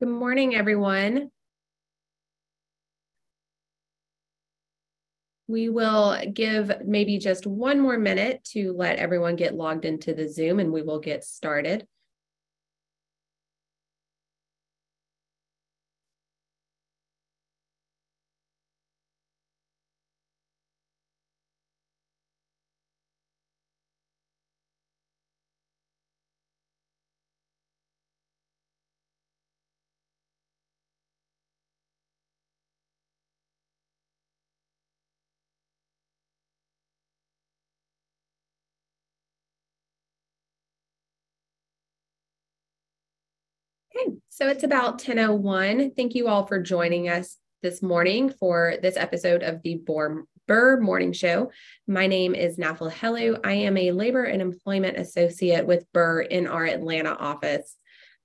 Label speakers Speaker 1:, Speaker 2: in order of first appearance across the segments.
Speaker 1: Good morning, everyone. We will give maybe just one more minute to let everyone get logged into the Zoom and we will get started. So it's about 10.01. Thank you all for joining us this morning for this episode of the Burr Morning Show. My name is Nafla Helu. I am a labor and employment associate with Burr in our Atlanta office.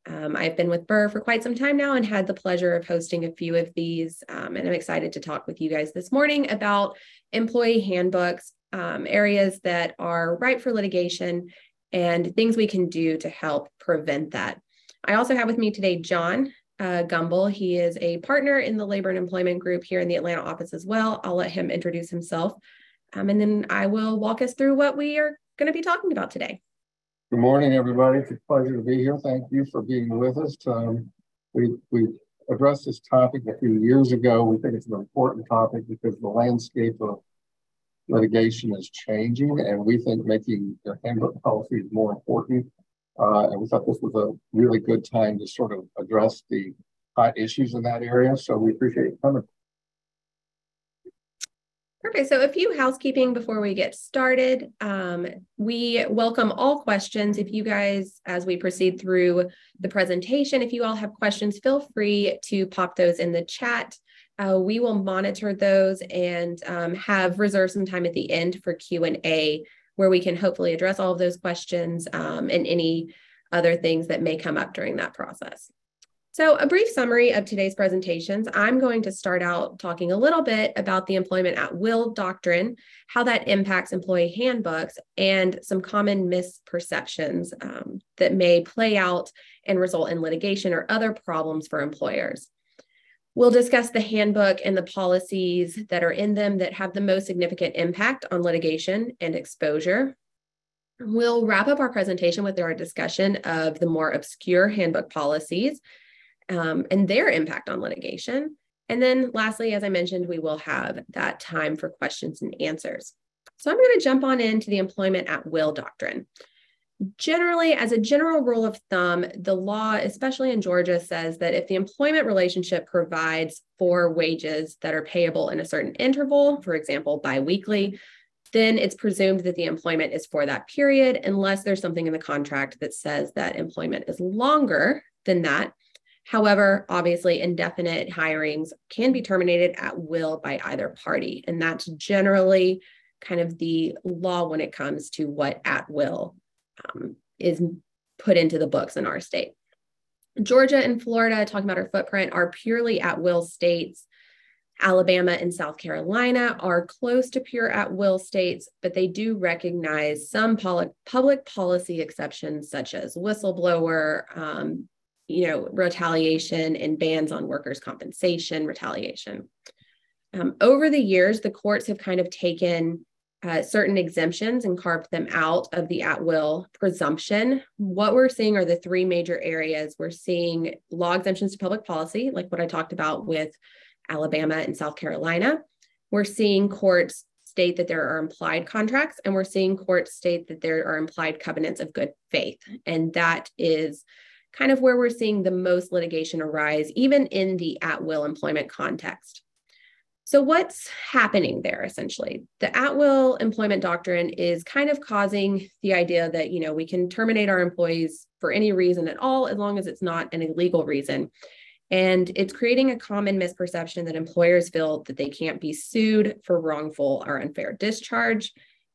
Speaker 1: Um, I've been with Burr for quite some time now and had the pleasure of hosting a few of these. Um, and I'm excited to talk with you guys this morning about employee handbooks, um, areas that are ripe for litigation, and things we can do to help prevent that. I also have with me today John uh, Gumble. He is a partner in the Labor and Employment Group here in the Atlanta office as well. I'll let him introduce himself. Um, and then I will walk us through what we are going to be talking about today.
Speaker 2: Good morning, everybody. It's a pleasure to be here. Thank you for being with us. Um, we, we addressed this topic a few years ago. We think it's an important topic because the landscape of litigation is changing, and we think making the handbook policy is more important uh, and we thought this was a really good time to sort of address the hot issues in that area. So we appreciate you coming.
Speaker 1: Perfect. So a few housekeeping before we get started. Um, we welcome all questions. If you guys, as we proceed through the presentation, if you all have questions, feel free to pop those in the chat. Uh, we will monitor those and um, have reserved some time at the end for Q&A where we can hopefully address all of those questions um, and any other things that may come up during that process. So a brief summary of today's presentations. I'm going to start out talking a little bit about the employment at will doctrine, how that impacts employee handbooks, and some common misperceptions um, that may play out and result in litigation or other problems for employers. We'll discuss the handbook and the policies that are in them that have the most significant impact on litigation and exposure. We'll wrap up our presentation with our discussion of the more obscure handbook policies um, and their impact on litigation. And then lastly, as I mentioned, we will have that time for questions and answers. So I'm going to jump on into the employment at will doctrine generally, as a general rule of thumb, the law, especially in Georgia, says that if the employment relationship provides for wages that are payable in a certain interval, for example, biweekly, then it's presumed that the employment is for that period, unless there's something in the contract that says that employment is longer than that. However, obviously, indefinite hirings can be terminated at will by either party. And that's generally kind of the law when it comes to what at will um, is put into the books in our state. Georgia and Florida, talking about our footprint, are purely at will states. Alabama and South Carolina are close to pure at will states, but they do recognize some poli- public policy exceptions, such as whistleblower, um, you know, retaliation and bans on workers' compensation retaliation. Um, over the years, the courts have kind of taken uh, certain exemptions and carved them out of the at will presumption. What we're seeing are the three major areas. We're seeing law exemptions to public policy, like what I talked about with Alabama and South Carolina. We're seeing courts state that there are implied contracts, and we're seeing courts state that there are implied covenants of good faith. And that is kind of where we're seeing the most litigation arise, even in the at will employment context. So, what's happening there essentially? The at will employment doctrine is kind of causing the idea that, you know, we can terminate our employees for any reason at all, as long as it's not an illegal reason. And it's creating a common misperception that employers feel that they can't be sued for wrongful or unfair discharge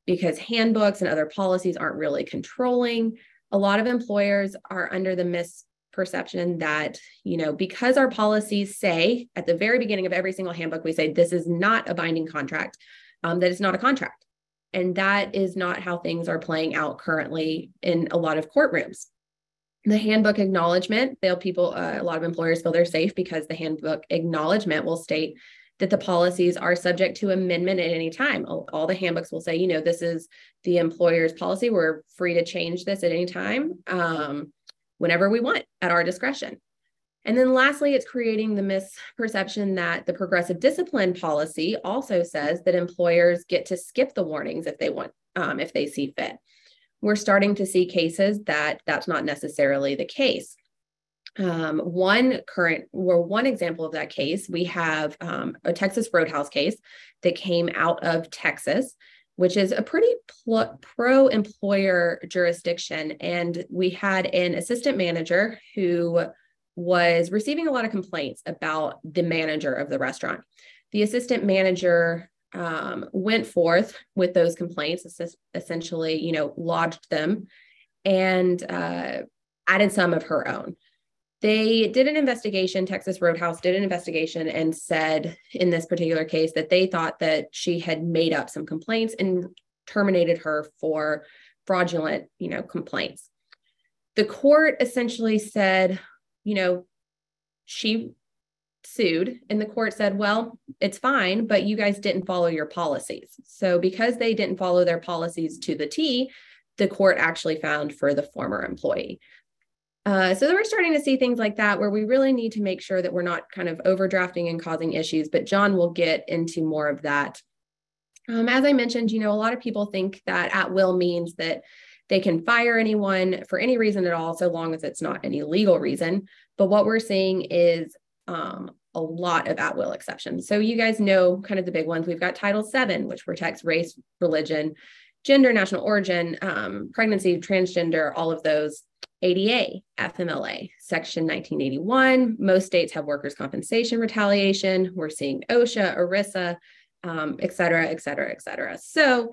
Speaker 1: because handbooks and other policies aren't really controlling. A lot of employers are under the mis perception that, you know, because our policies say at the very beginning of every single handbook, we say this is not a binding contract, um, that it's not a contract. And that is not how things are playing out currently in a lot of courtrooms. the handbook acknowledgement they'll people uh, a lot of employers feel they're safe because the handbook acknowledgement will state that the policies are subject to amendment at any time all, the handbooks will say you know this is the employer's policy we're free to change this at any time um, whenever we want at our discretion and then lastly, it's creating the misperception that the progressive discipline policy also says that employers get to skip the warnings if they want, um, if they see fit. We're starting to see cases that that's not necessarily the case. Um, one current, or one example of that case, we have um, a Texas Roadhouse case that came out of Texas, which is a pretty pl- pro employer jurisdiction. And we had an assistant manager who was receiving a lot of complaints about the manager of the restaurant. The assistant manager um, went forth with those complaints, essentially, you know, lodged them and uh, added some of her own. They did an investigation, Texas Roadhouse did an investigation and said in this particular case that they thought that she had made up some complaints and terminated her for fraudulent, you know, complaints. The court essentially said, you know, she sued and the court said, well, it's fine, but you guys didn't follow your policies. So because they didn't follow their policies to the T, the court actually found for the former employee. Uh, so we're starting to see things like that where we really need to make sure that we're not kind of overdrafting and causing issues. But John will get into more of that. Um, as I mentioned, you know, a lot of people think that at will means that they can fire anyone for any reason at all, so long as it's not any legal reason. But what we're seeing is um, a lot of at will exceptions. So you guys know kind of the big ones. We've got Title VII, which protects race, religion, gender, national origin, um, pregnancy, transgender, all of those. ADA, FMLA, Section 1981. Most states have workers' compensation retaliation. We're seeing OSHA, ERISA, um, et cetera, et cetera, et cetera. So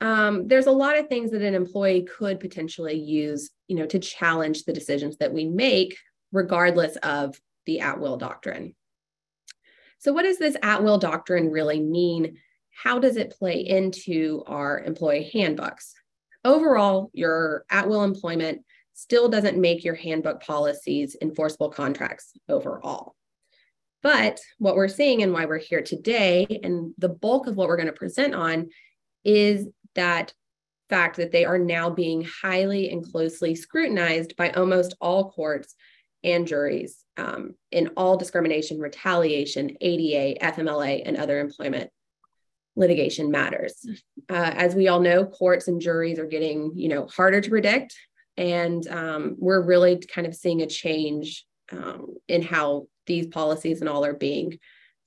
Speaker 1: um, there's a lot of things that an employee could potentially use, you know, to challenge the decisions that we make, regardless of the at will doctrine. So, what does this at will doctrine really mean? How does it play into our employee handbooks? Overall, your at will employment still doesn't make your handbook policies enforceable contracts overall. But what we're seeing and why we're here today, and the bulk of what we're going to present on, is that fact that they are now being highly and closely scrutinized by almost all courts and juries um, in all discrimination, retaliation, ADA, FMLA, and other employment litigation matters. Uh, as we all know, courts and juries are getting, you know, harder to predict, and um, we're really kind of seeing a change um, in how these policies and all are being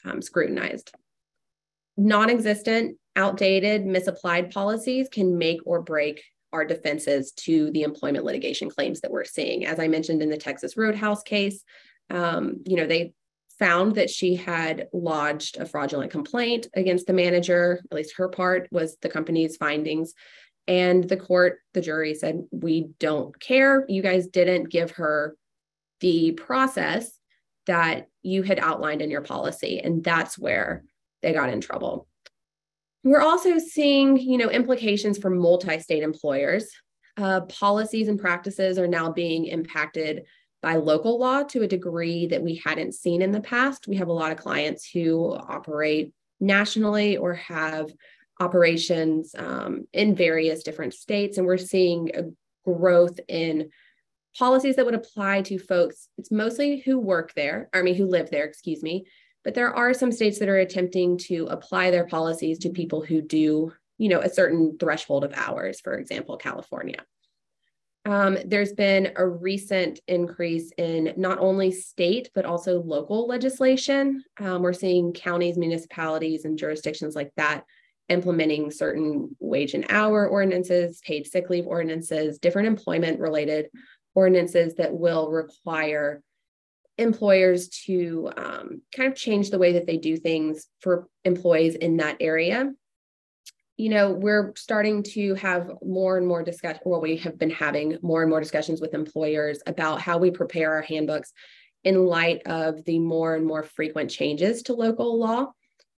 Speaker 1: um, scrutinized. Non-existent outdated, misapplied policies can make or break our defenses to the employment litigation claims that we're seeing. As I mentioned in the Texas Roadhouse case, um, you know, they found that she had lodged a fraudulent complaint against the manager, at least her part was the company's findings. And the court, the jury said, We don't care. You guys didn't give her the process that you had outlined in your policy. And that's where they got in trouble. We're also seeing, you know, implications for multi-state employers. Uh, policies and practices are now being impacted by local law to a degree that we hadn't seen in the past. We have a lot of clients who operate nationally or have operations um, in various different states, and we're seeing a growth in policies that would apply to folks. It's mostly who work there, I mean, who live there, excuse me, but there are some states that are attempting to apply their policies to people who do, you know, a certain threshold of hours, for example, California. Um, there's been a recent increase in not only state, but also local legislation. Um, we're seeing counties, municipalities, and jurisdictions like that implementing certain wage and hour ordinances, paid sick leave ordinances, different employment related ordinances that will require employers to um, kind of change the way that they do things for employees in that area. You know, we're starting to have more and more discussion, well, we have been having more and more discussions with employers about how we prepare our handbooks in light of the more and more frequent changes to local law.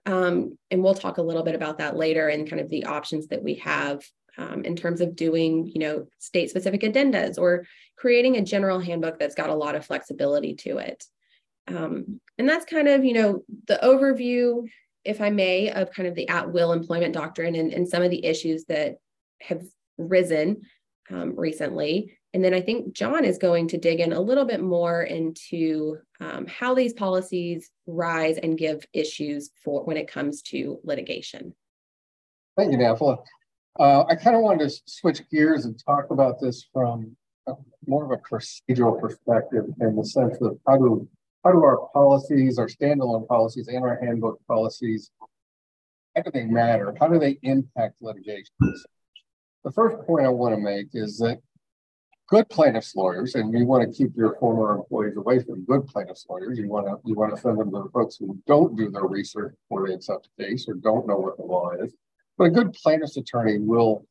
Speaker 1: Um, and we'll talk a little bit about that later and kind of the options that we have um, in terms of doing, you know, state specific addendas or creating a general handbook that's got a lot of flexibility to it. Um, and that's kind of, you know, the overview, if I may, of kind of the at will employment doctrine and, and some of the issues that have risen um, recently. And then I think John is going to dig in a little bit more into um, how these policies rise and give issues for when it comes to litigation.
Speaker 2: Thank you, Nafla. Uh, I kind of wanted to switch gears and talk about this from more of a procedural perspective in the sense of how do how do our policies, our standalone policies, and our handbook policies, how do they matter? How do they impact litigation? The first point I want to make is that good plaintiffs lawyers, and you want to keep your former employees away from good plaintiffs lawyers. You want to you want to send them to the folks who don't do their research before they accept a case or don't know what the law is. But a good plaintiff's attorney will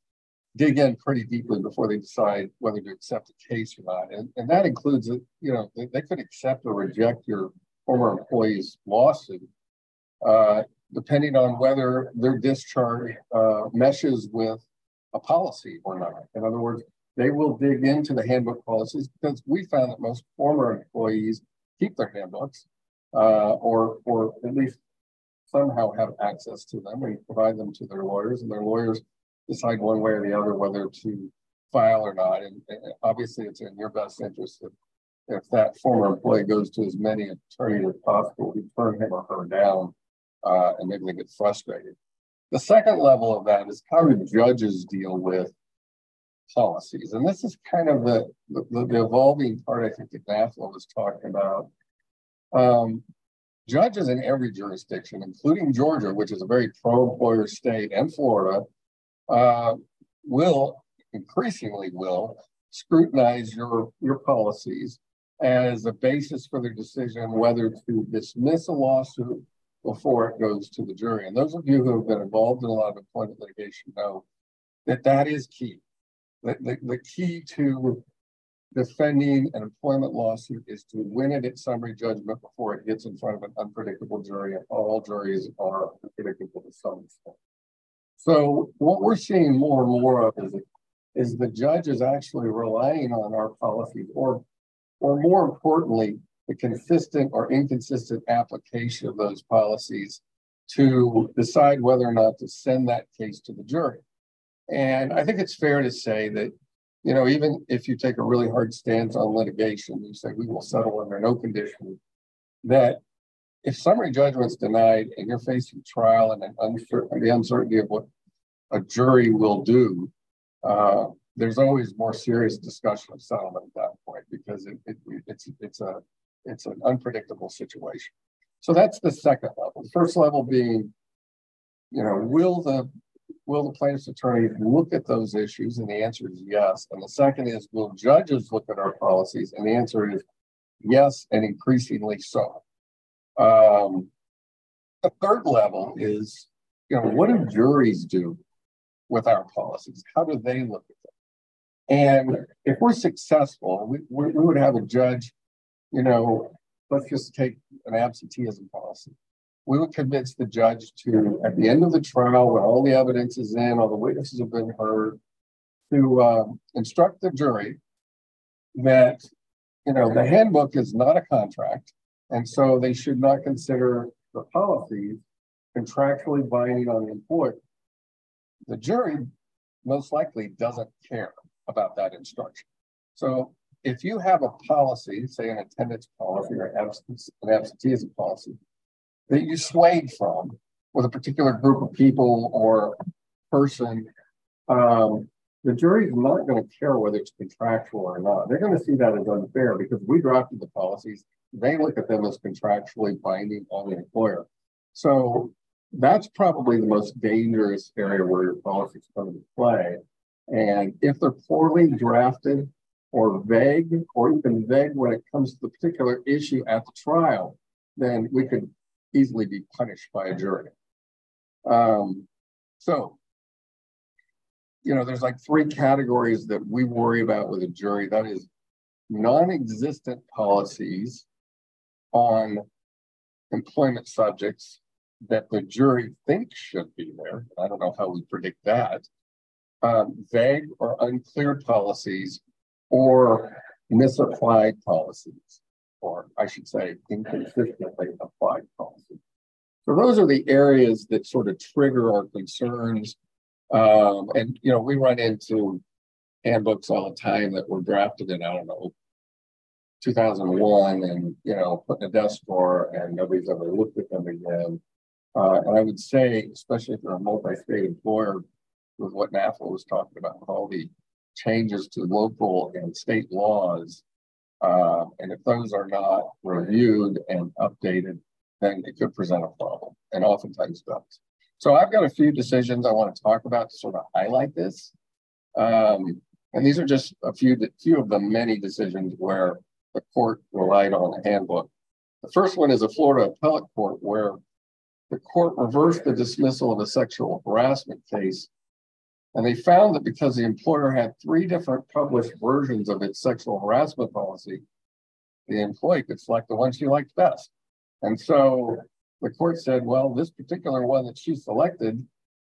Speaker 2: dig in pretty deeply before they decide whether to accept a case or not. And, and that includes, you know, they, they could accept or reject your former employee's lawsuit, uh, depending on whether their discharge uh, meshes with a policy or not. In other words, they will dig into the handbook policies because we found that most former employees keep their handbooks uh, or, or at least somehow have access to them and provide them to their lawyers, and their lawyers decide one way or the other whether to file or not. And, and obviously, it's in your best interest if, if that former employee goes to as many attorneys as possible to turn him or her down, uh, and maybe they get frustrated. The second level of that is how do judges deal with policies? And this is kind of the, the, the evolving part I think that Nafla was talking about. Um, Judges in every jurisdiction, including Georgia, which is a very pro-employer state, and Florida, uh, will increasingly will scrutinize your your policies as a basis for their decision whether to dismiss a lawsuit before it goes to the jury. And those of you who have been involved in a lot of employment litigation know that that is key. The, the, the key to defending an employment lawsuit is to win it at summary judgment before it gets in front of an unpredictable jury, and all juries are unpredictable to some extent. So what we're seeing more and more of is, is the judges actually relying on our policies, or, or more importantly, the consistent or inconsistent application of those policies to decide whether or not to send that case to the jury. And I think it's fair to say that you know, even if you take a really hard stance on litigation, you say we will settle under no condition, that if summary judgment's denied and you're facing trial and uncertain, the uncertainty of what a jury will do, uh, there's always more serious discussion of settlement at that point because it, it, it's it's a it's an unpredictable situation. So that's the second level. The first level being, you know, will the will the plaintiff's attorney look at those issues? And the answer is yes. And the second is, will judges look at our policies? And the answer is yes, and increasingly so. Um, the third level is, you know, what do juries do with our policies? How do they look at them? And if we're successful, we, we, would have a judge, you know, let's just take an absenteeism policy we would convince the judge to, at the end of the trial, when all the evidence is in, all the witnesses have been heard, to uh, instruct the jury that you know the handbook is not a contract, and so they should not consider the policies contractually binding on the employer. The jury most likely doesn't care about that instruction. So if you have a policy, say an attendance policy or an absenteeism policy, that you swayed from with a particular group of people or person, um, the jury's not going to care whether it's contractual or not. They're going to see that as unfair because we drafted the policies. They look at them as contractually binding on the employer. So that's probably the most dangerous area where your policies come into play. And if they're poorly drafted or vague, or even vague when it comes to the particular issue at the trial, then we could easily be punished by a jury. Um, so, you know, there's like three categories that we worry about with a jury. That is non-existent policies on employment subjects that the jury thinks should be there. I don't know how we predict that. um, vague or unclear policies or misapplied policies, or I should say, inconsistently applied policies. So those are the areas that sort of trigger our concerns. Um, and, you know, we run into handbooks all the time that were drafted in, I don't know, 2001 and, you know, put in a desk drawer and nobody's ever looked at them again. Uh, and I would say, especially if you're a multi-state employer, with what NAFLA was talking about, all the changes to local and state laws. Uh, and if those are not reviewed and updated, then it could present a problem, and oftentimes does. So I've got a few decisions I want to talk about to sort of highlight this. Um, and these are just a few, few of the many decisions where the court relied on a handbook. The first one is a Florida appellate court where the court reversed the dismissal of a sexual harassment case. And they found that because the employer had three different published versions of its sexual harassment policy, the employee could select the one she liked best. And so the court said, well, this particular one that she selected,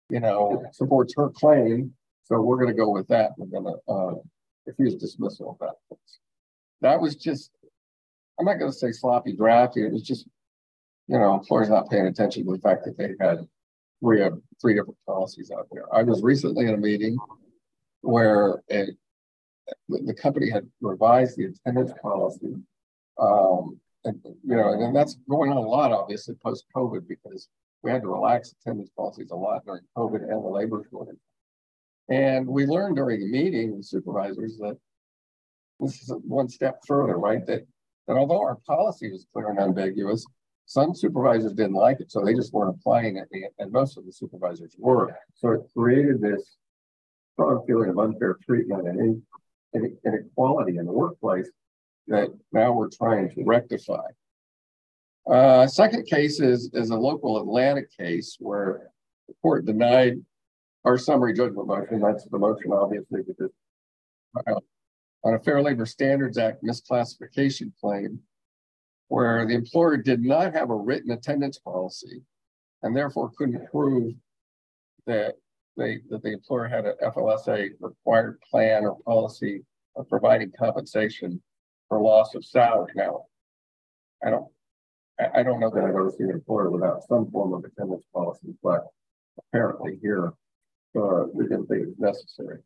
Speaker 2: you know, supports her claim. So we're going to go with that. We're going to uh, refuse dismissal of that. That was just, I'm not going to say sloppy drafting. It was just you know, employers not paying attention to the fact that they had three of three different policies out there. I was recently in a meeting where the company had revised the attendance policy. Um, you know, and that's going on a lot, obviously, post COVID, because we had to relax attendance policies a lot during COVID and the labor shortage. And we learned during the meeting with supervisors that this is one step further, right? That, that although our policy was clear and ambiguous, some supervisors didn't like it, so they just weren't applying it, and most of the supervisors were. So it created this strong feeling of unfair treatment and inequality in the workplace that now we're trying to rectify. Uh, second case is, is a local Atlanta case where the court denied our summary judgment motion. That's the motion, obviously, because uh, on a Fair Labor Standards Act misclassification claim, where the employer did not have a written attendance policy and therefore couldn't prove that they that the employer had an FLSA required plan or policy of providing compensation for loss of salary. Now, I don't I don't know that I've ever seen an employer without some form of attendance policy, but apparently here uh, we didn't think it was necessary.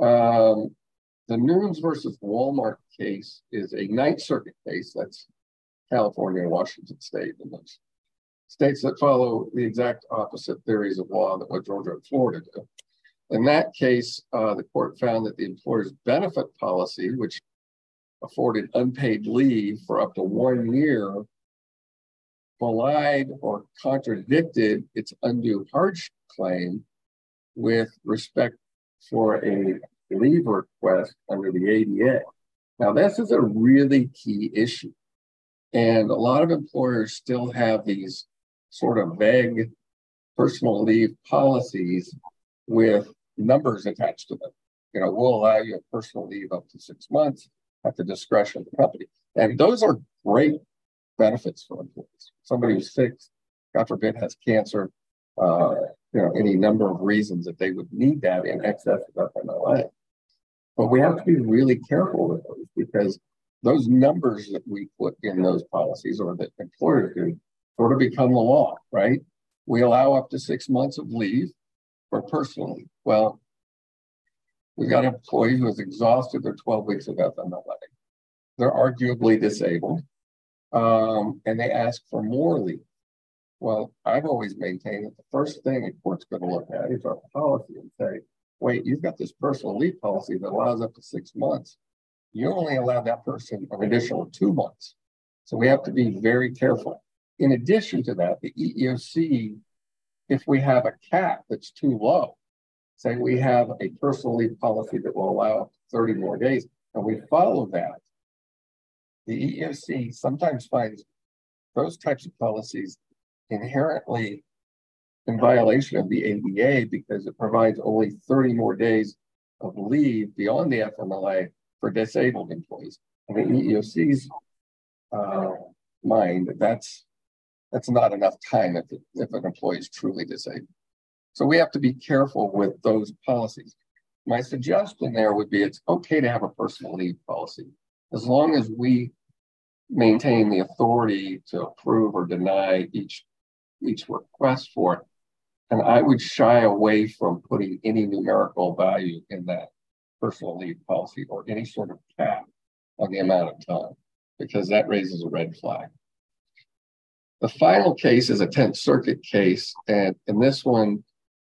Speaker 2: Um, the Nunes versus Walmart case is a Ninth Circuit case. That's California and Washington State, and those states that follow the exact opposite theories of law that what Georgia and Florida do. In that case, uh, the court found that the employer's benefit policy, which afforded unpaid leave for up to one year, belied or contradicted its undue hardship claim with respect for a leave request under the ADA. Now, this is a really key issue. And a lot of employers still have these sort of vague personal leave policies with numbers attached to them. You know, we'll allow you a personal leave up to six months at the discretion of the company. And those are great benefits for employees. Somebody who's sick, God forbid, has cancer, uh, you know, any number of reasons that they would need that in excess of FMLA. But we have to be really careful with those because those numbers that we put in those policies or that employers do sort of become the law, right? We allow up to six months of leave for personal leave. Well, we've got an employee who has exhausted their 12 weeks of FMLA. They're arguably disabled, um, and they ask for more leave. Well, I've always maintained that the first thing a court's going to look at is our policy and say, wait, you've got this personal leave policy that allows up to six months. You only allow that person an additional two months. So we have to be very careful. In addition to that, the EEOC, if we have a cap that's too low, say we have a personal leave policy that will allow 30 more days, and we follow that, the EEOC sometimes finds those types of policies inherently in violation of the ADA because it provides only 30 more days of leave beyond the FMLA for disabled employees. And the EEOC's uh, mind, that's that's not enough time if, if an employee is truly disabled. So we have to be careful with those policies. My suggestion there would be it's okay to have a personal leave policy as long as we maintain the authority to approve or deny each each request for it. And I would shy away from putting any numerical value in that personal leave policy or any sort of cap on the amount of time because that raises a red flag. The final case is a 10th Circuit case, and in this one,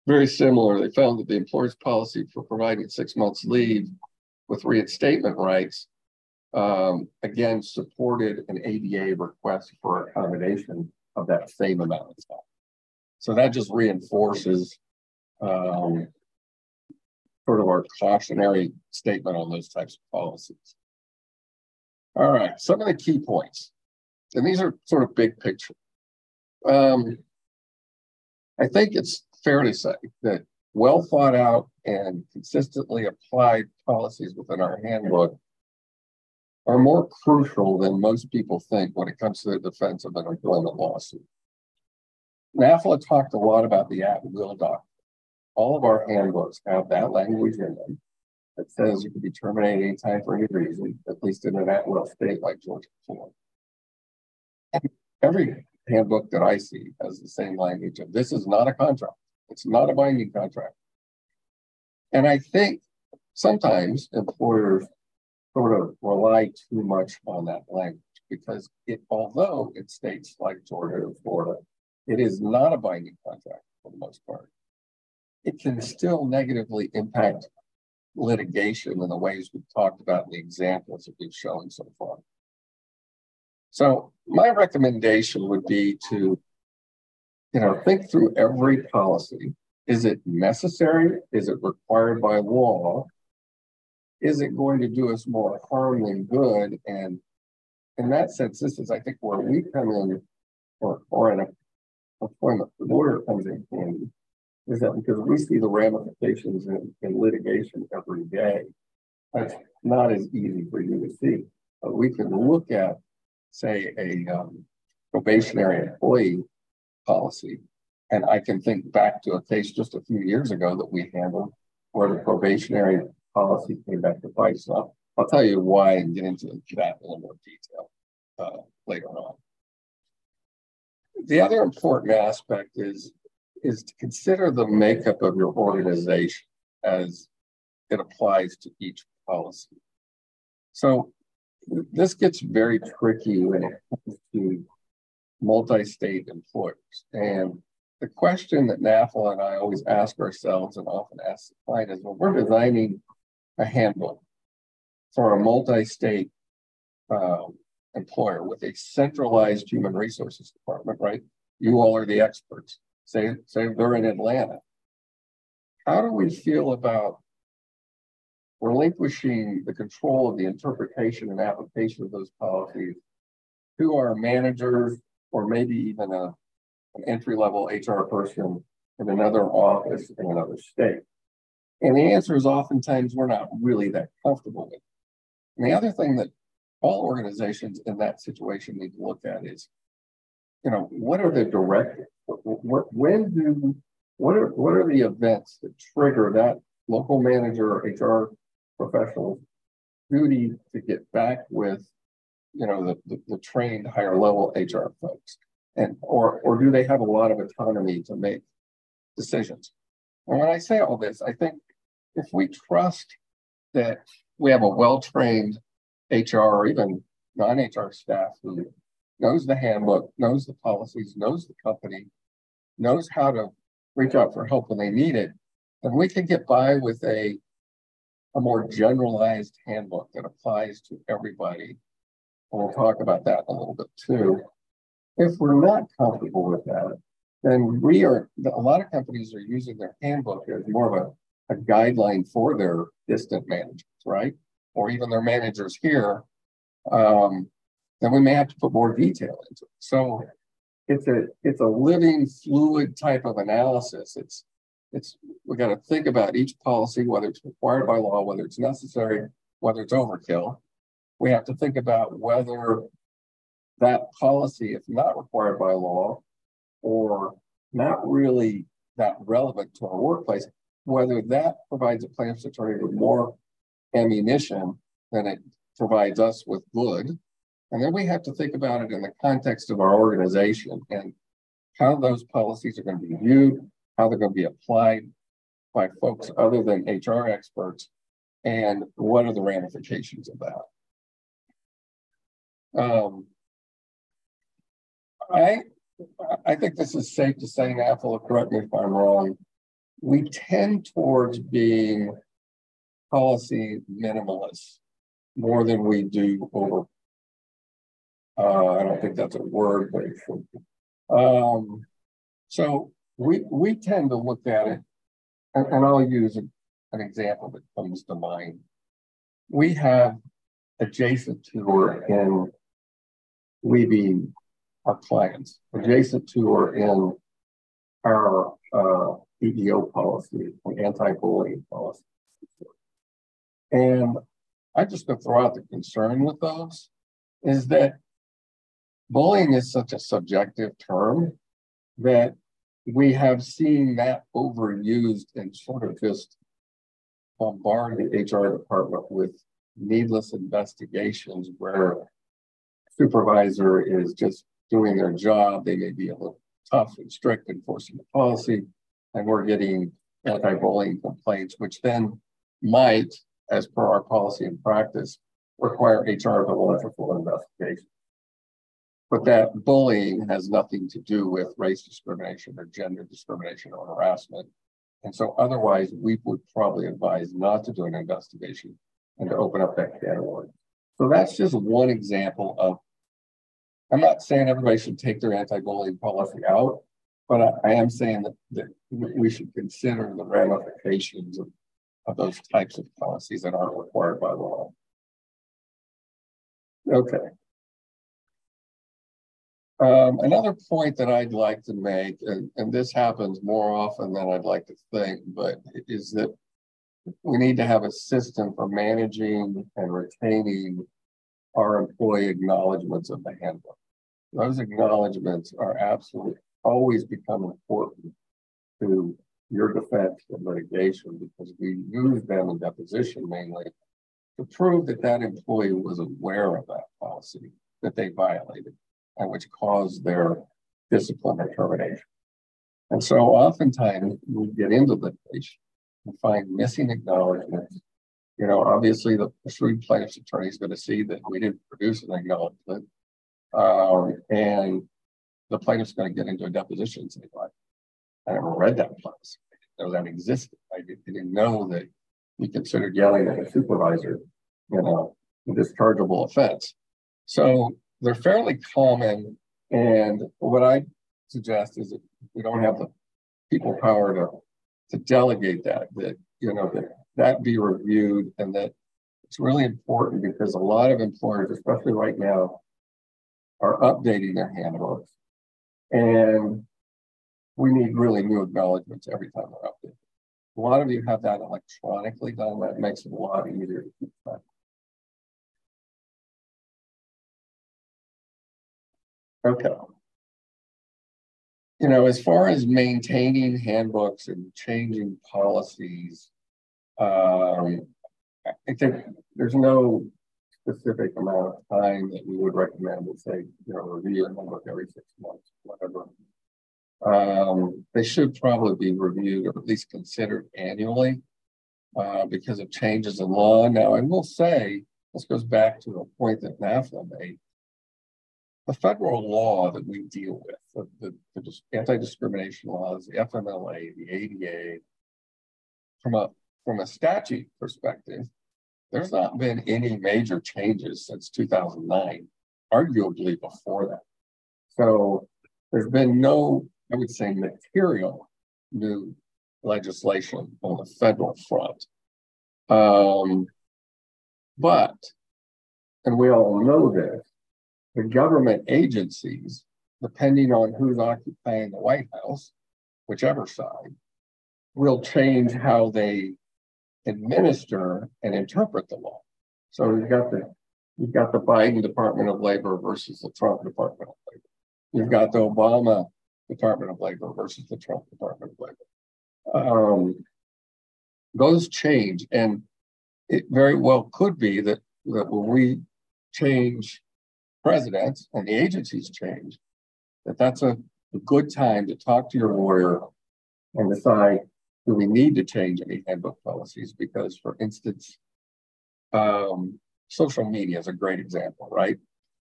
Speaker 2: very similar. They found that the employer's policy for providing six months leave with reinstatement rights, um, again, supported an ADA request for accommodation of that same amount of time. So that just reinforces um, sort of our cautionary statement on those types of policies. All right, some of the key points, and these are sort of big picture. Um, I think it's fair to say that well thought out and consistently applied policies within our handbook are more crucial than most people think when it comes to the defense of an employment lawsuit. NAFLA talked a lot about the at will doctrine. All of our handbooks have that language in them that says you can be terminated anytime for any reason, at least in an at will state like Georgia Florida. Every handbook that I see has the same language of this is not a contract. It's not a binding contract. And I think sometimes employers sort of rely too much on that language because it, although it states like Georgia or Florida, it is not a binding contract for the most part. It can still negatively impact litigation in the ways we've talked about in the examples that we've shown so far. So my recommendation would be to you know, think through every policy. Is it necessary? Is it required by law? Is it going to do us more harm than good? And in that sense, this is, I think, where we come in, or, or an employment lawyer comes in handy, is that because we see the ramifications in, in litigation every day, that's not as easy for you to see. But we can look at, say, a um, probationary employee policy. And I can think back to a case just a few years ago that we handled where the probationary policy came back to bite. So I'll, I'll tell you why and get into that in a little more detail uh, later on. The other important aspect is, is to consider the makeup of your organization as it applies to each policy. So this gets very tricky when it comes to multi-state employers. And the question that NAFLA and I always ask ourselves and often ask the client is when we're designing a handbook for a multi-state um, employer with a centralized human resources department, right? You all are the experts. Say, say they're in Atlanta. How do we feel about relinquishing the control of the interpretation and application of those policies to our managers or maybe even a, an entry level HR person in another office in another state? And the answer is oftentimes we're not really that comfortable with. And the other thing that all organizations in that situation need to look at is, you know, what are the directives? When do what are what are the events that trigger that local manager or HR professional's duty to get back with you know, the, the, the trained higher level HR folks? And or or do they have a lot of autonomy to make decisions? And when I say all this, I think if we trust that we have a well-trained HR or even non-HR staff who knows the handbook, knows the policies, knows the company, knows how to reach out for help when they need it, then we can get by with a, a more generalized handbook that applies to everybody we'll talk about that a little bit too. If we're not comfortable with that, then we are, a lot of companies are using their handbook as more of a, a guideline for their distant managers, right? Or even their managers here. Um, then we may have to put more detail into it. So it's a it's a living fluid type of analysis. It's it's we got to think about each policy, whether it's required by law, whether it's necessary, whether it's overkill, we have to think about whether that policy, if not required by law or not really that relevant to our workplace, whether that provides a plaintiff's attorney with more ammunition than it provides us with good. And then we have to think about it in the context of our organization and how those policies are going to be viewed, how they're going to be applied by folks other than HR experts, and what are the ramifications of that. Um, I I think this is safe to say, Nafla, correct me if I'm wrong. We tend towards being policy minimalists more than we do over. Uh, I don't think that's a word, but. Um, so we we tend to look at it, and, and I'll use a, an example that comes to mind. We have adjacent to or in leaving our clients, adjacent to or in our uh, EEO policy, anti-bullying policy. And I just to throw out the concern with those is that bullying is such a subjective term that we have seen that overused and sort of just bombard the HR department with needless investigations where supervisor is just doing their job. They may be a little tough and strict enforcing the policy, and we're getting anti-bullying complaints, which then might, as per our policy and practice, require HR to launch a full investigation. But that bullying has nothing to do with race discrimination or gender discrimination or harassment. And so otherwise, we would probably advise not to do an investigation and to open up that worms. So that's just one example of I'm not saying everybody should take their anti-bullying policy out, but I, I am saying that, that we should consider the ramifications of, of those types of policies that aren't required by law. Okay. Um, another point that I'd like to make, and, and this happens more often than I'd like to think, but is that we need to have a system for managing and retaining our employee acknowledgments of the handbook. Those acknowledgments are absolutely always become important to your defense in litigation because we use them in deposition mainly to prove that that employee was aware of that policy that they violated and which caused their discipline or termination. And so oftentimes we get into litigation and find missing acknowledgments you know, obviously the shrewd plaintiff's attorney is going to see that we didn't produce an acknowledgement. Um, and the plaintiff's going to get into a deposition and say, well, I never read that policy. I didn't know that existed. I didn't know that you considered yelling at a supervisor, you know, a dischargeable offense. So they're fairly common. And what I suggest is that we don't have the people power to, to delegate that, that, you know, that that be reviewed and that it's really important because a lot of employers, especially right now, are updating their handbooks. And we need really new acknowledgments every time they're updated. A lot of you have that electronically done. That makes it a lot easier to keep track. Okay. You know, as far as maintaining handbooks and changing policies, um, I think there's no specific amount of time that we would recommend to say, you know, review a handbook every six months, whatever. Um, they should probably be reviewed or at least considered annually uh, because of changes in law. Now, I will say, this goes back to a point that NAFLA made. The federal law that we deal with, the, the, the anti-discrimination laws, the FMLA, the ADA, from a from a statute perspective, there's not been any major changes since 2009, arguably before that. So there's been no, I would say, material new legislation on the federal front. Um, but, and we all know this, the government agencies, depending on who's occupying the White House, whichever side, will change how they administer and interpret the law. So you've got the you've got the Biden Department of Labor versus the Trump Department of Labor. You've got the Obama Department of Labor versus the Trump Department of Labor. Um, those change, and it very well could be that, that when we change presidents and the agencies change, that that's a, a good time to talk to your lawyer and decide do we need to change any handbook policies? Because, for instance, um, social media is a great example, right?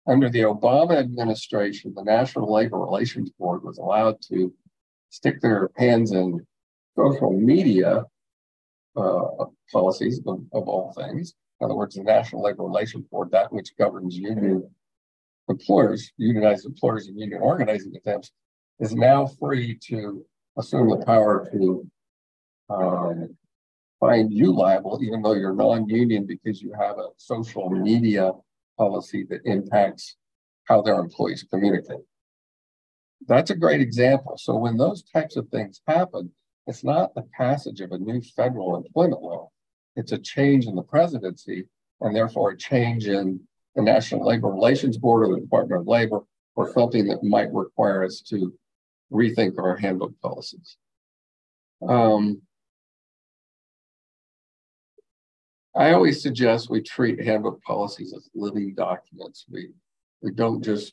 Speaker 2: Under the Obama administration, the National Labor Relations Board was allowed to stick their hands in social media uh, policies of, of, all things. In other words, the National Labor Relations Board, that which governs union employers, unionized employers and union organizing attempts, is now free to assume the power to um, find you liable, even though you're non-union because you have a social media policy that impacts how their employees communicate. That's a great example. So when those types of things happen, it's not the passage of a new federal employment law. It's a change in the presidency and therefore a change in the National Labor Relations Board or the Department of Labor or something that might require us to rethink our handbook policies. Um, I always suggest we treat handbook policies as living documents. We, we don't just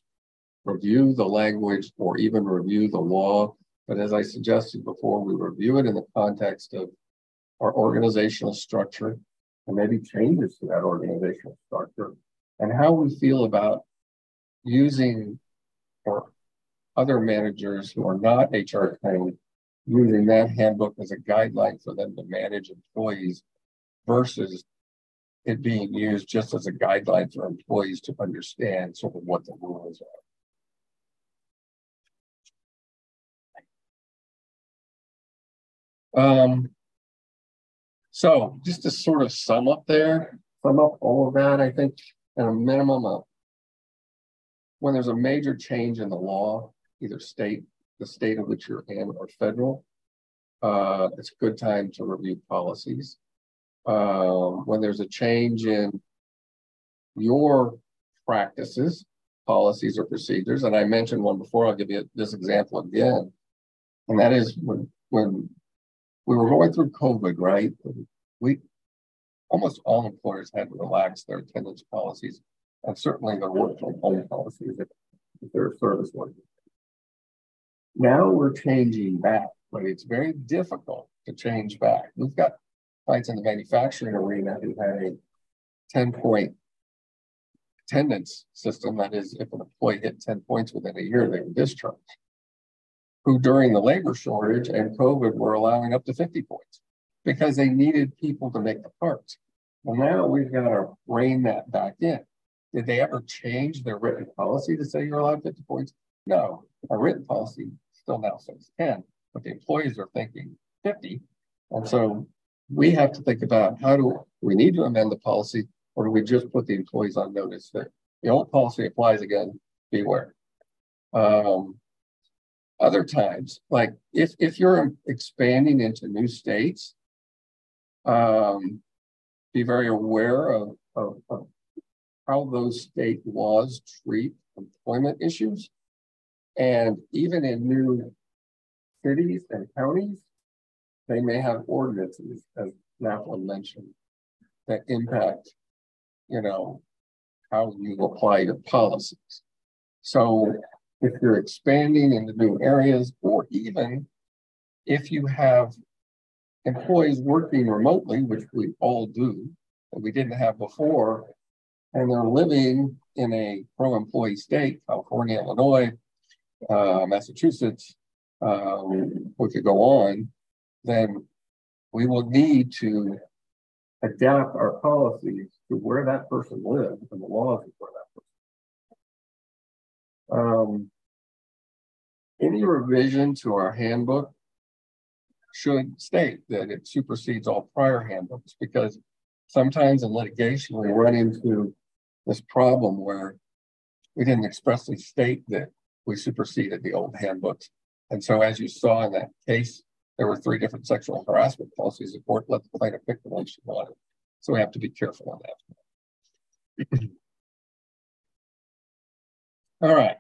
Speaker 2: review the language or even review the law, but as I suggested before, we review it in the context of our organizational structure and maybe changes to that organizational structure and how we feel about using or other managers who are not HR trained, using that handbook as a guideline for them to manage employees versus it being used just as a guideline for employees to understand sort of what the rules are. Um, so just to sort of sum up there, sum up all of that, I think at a minimum of when there's a major change in the law, either state, the state of which you're in, or federal, uh, it's a good time to review policies um, when there's a change in your practices, policies, or procedures. And I mentioned one before, I'll give you this example again. And that is when, when we were going through COVID, right? We almost all employers had to relax their attendance policies and certainly their work from home policies if, if they're service worker. Now we're changing back, but it's very difficult to change back. We've got clients in the manufacturing arena who had a 10 point attendance system. That is, if an employee hit 10 points within a year, they were discharged. Who during the labor shortage and COVID were allowing up to 50 points because they needed people to make the parts. Well, now we've got to rein that back in. Did they ever change their written policy to say you're allowed 50 points? No, our written policy still now says 10, but the employees are thinking 50. And so we have to think about how do we need to amend the policy or do we just put the employees on notice that the old policy applies again, beware. Um, other times, like if, if you're expanding into new states, um, be very aware of, of, of how those state laws treat employment issues. And even in new cities and counties, they may have ordinances, as Natalie mentioned, that impact, you know, how you apply your policies. So if you're expanding into new areas, or even if you have employees working remotely, which we all do, that we didn't have before, and they're living in a pro-employee state, California, Illinois, uh, Massachusetts, um, we could go on, then we will need to adapt our policies to where that person lives and the laws of where that person. Um, any revision to our handbook should state that it supersedes all prior handbooks because sometimes in litigation we run into this problem where we didn't expressly state that we superseded the old handbooks. And so as you saw in that case there were three different sexual harassment policies. The court let the plaintiff pick the one she wanted. So we have to be careful on that. All right.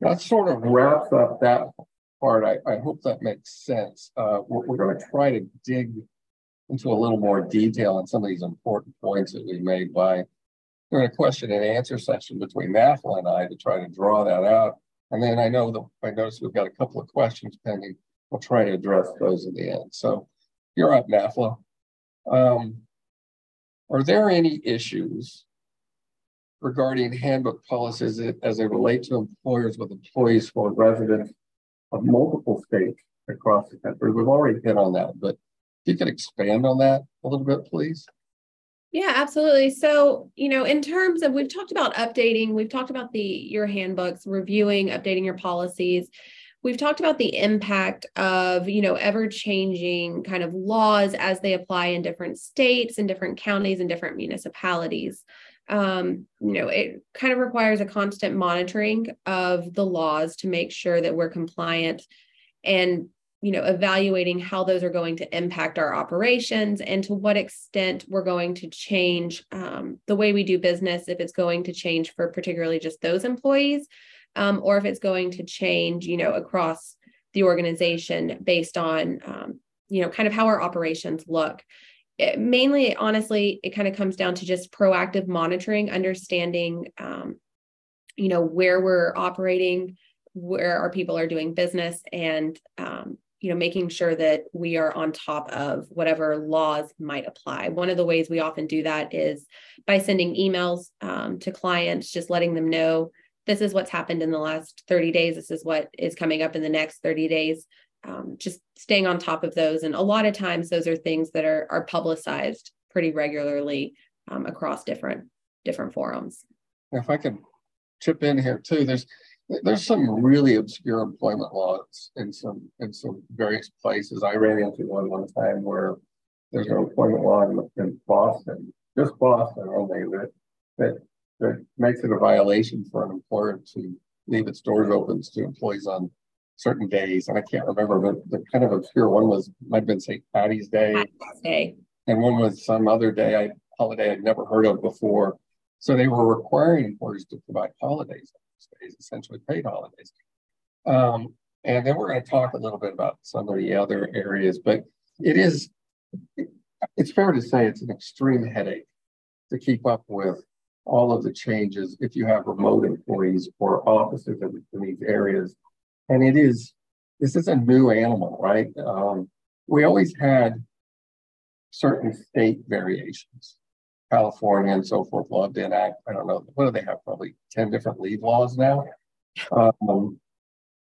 Speaker 2: that sort of wraps up that part. I, I hope that makes sense. Uh, we're, we're going to try to dig into a little more detail on some of these important points that we made by doing a question and answer session between NAFLA and I to try to draw that out. And then I know that I noticed we've got a couple of questions pending. We'll try to address those at the end. So you're up, NAFLA. Um, are there any issues regarding handbook policies as they relate to employers with employees who are residents of multiple states across the country? We've already hit on that, but if you could expand on that a little bit, please.
Speaker 1: Yeah, absolutely. So, you know, in terms of we've talked about updating, we've talked about the your handbooks, reviewing, updating your policies. We've talked about the impact of, you know, ever changing kind of laws as they apply in different states and different counties and different municipalities. Um, you know, it kind of requires a constant monitoring of the laws to make sure that we're compliant and you know evaluating how those are going to impact our operations and to what extent we're going to change um, the way we do business if it's going to change for particularly just those employees um, or if it's going to change you know across the organization based on um, you know kind of how our operations look. It, mainly honestly it kind of comes down to just proactive monitoring understanding um, you know where we're operating where our people are doing business and um, you know making sure that we are on top of whatever laws might apply. One of the ways we often do that is by sending emails um, to clients just letting them know this is what's happened in the last 30 days. This is what is coming up in the next 30 days. Um, just staying on top of those. And a lot of times those are things that are are publicized pretty regularly um, across different different forums.
Speaker 2: If i could chip in here too there's there's some really obscure employment laws in some in some various places. I ran into one one time where there's an employment law in, in Boston, just Boston only, that that that makes it a violation for an employer to leave its doors open to employees on certain days. And I can't remember, but the kind of obscure one was might have been St. Patty's Day,
Speaker 1: Patty's Day,
Speaker 2: and one was some other day, I holiday I'd never heard of before. So they were requiring employers to provide holidays days, essentially paid holidays. Um, and then we're going to talk a little bit about some of the other areas, but it is, it's fair to say it's an extreme headache to keep up with all of the changes if you have remote employees or offices in, in these areas. And it is, this is a new animal, right? Um, we always had certain state variations. California and so forth loved in act. I don't know, what do they have? Probably 10 different leave laws now. Um,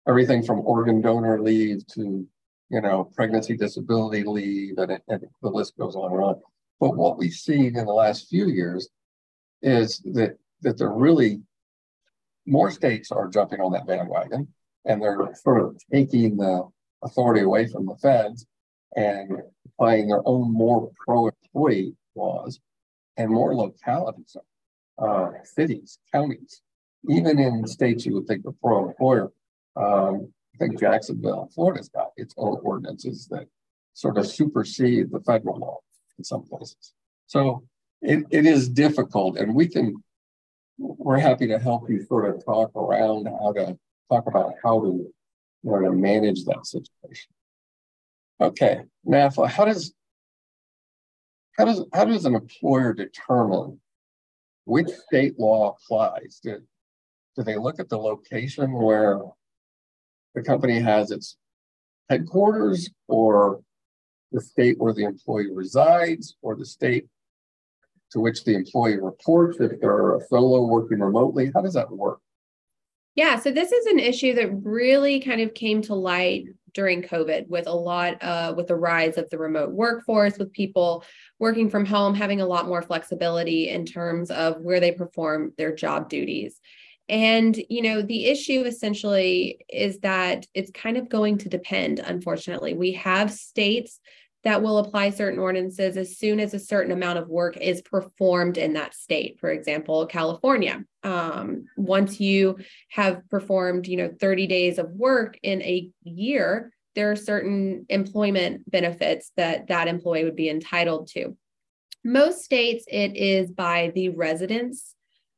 Speaker 2: everything from organ donor leave to, you know, pregnancy disability leave, and, it, and the list goes on and on. But what we've seen in the last few years is that that they're really more states are jumping on that bandwagon and they're sort of taking the authority away from the feds and applying their own more pro-employee laws and more localities, uh, cities, counties, even in states you would think are pro employer. Um, I think Jacksonville, Florida's got its own ordinances that sort of supersede the federal law in some places. So it, it is difficult, and we can, we're happy to help you sort of talk around how to talk about how to, you know, to manage that situation. Okay, NAFLA, how does how does how does an employer determine which state law applies? Do, do they look at the location where the company has its headquarters or the state where the employee resides or the state to which the employee reports if they're a solo working remotely? How does that work?
Speaker 1: Yeah, so this is an issue that really kind of came to light during COVID with a lot uh, with the rise of the remote workforce, with people working from home, having a lot more flexibility in terms of where they perform their job duties. And, you know, the issue essentially is that it's kind of going to depend, unfortunately. We have states that will apply certain ordinances as soon as a certain amount of work is performed in that state. For example, California. Um, once you have performed, you know, 30 days of work in a year, there are certain employment benefits that that employee would be entitled to. Most states, it is by the residence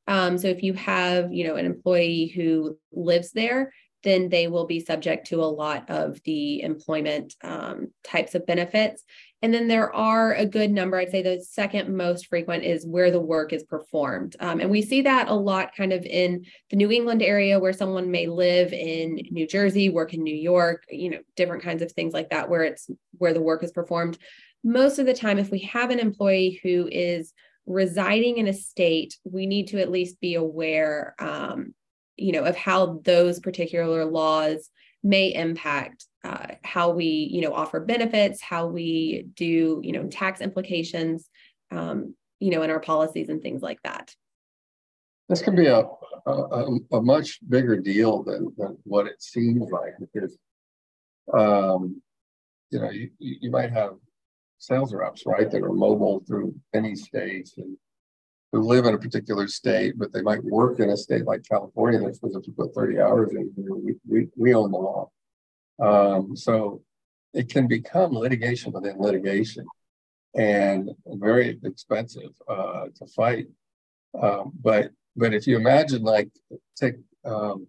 Speaker 1: Um, so if you have, you know, an employee who lives there, then they will be subject to a lot of the employment um, types of benefits. And then there are a good number, I'd say the second most frequent is where the work is performed. Um, and we see that a lot kind of in the New England area where someone may live in New Jersey, work in New York, you know, different kinds of things like that, where it's where the work is performed. Most of the time, if we have an employee who is residing in a state, we need to at least be aware, um, you know, of how those particular laws may impact uh, how we, you know, offer benefits, how we do, you know, tax implications, um, you know, in our policies and things like that.
Speaker 2: This can be a a, a much bigger deal than, than what it seems like because, um, you know, you, you might have sales reps, right, that are mobile through any states and who live in a particular state, but they might work in a state like California that's supposed to put 30 hours in. We, we, we own the law. Um, so it can become litigation within litigation and very expensive uh, to fight. Um, but but if you imagine like take um,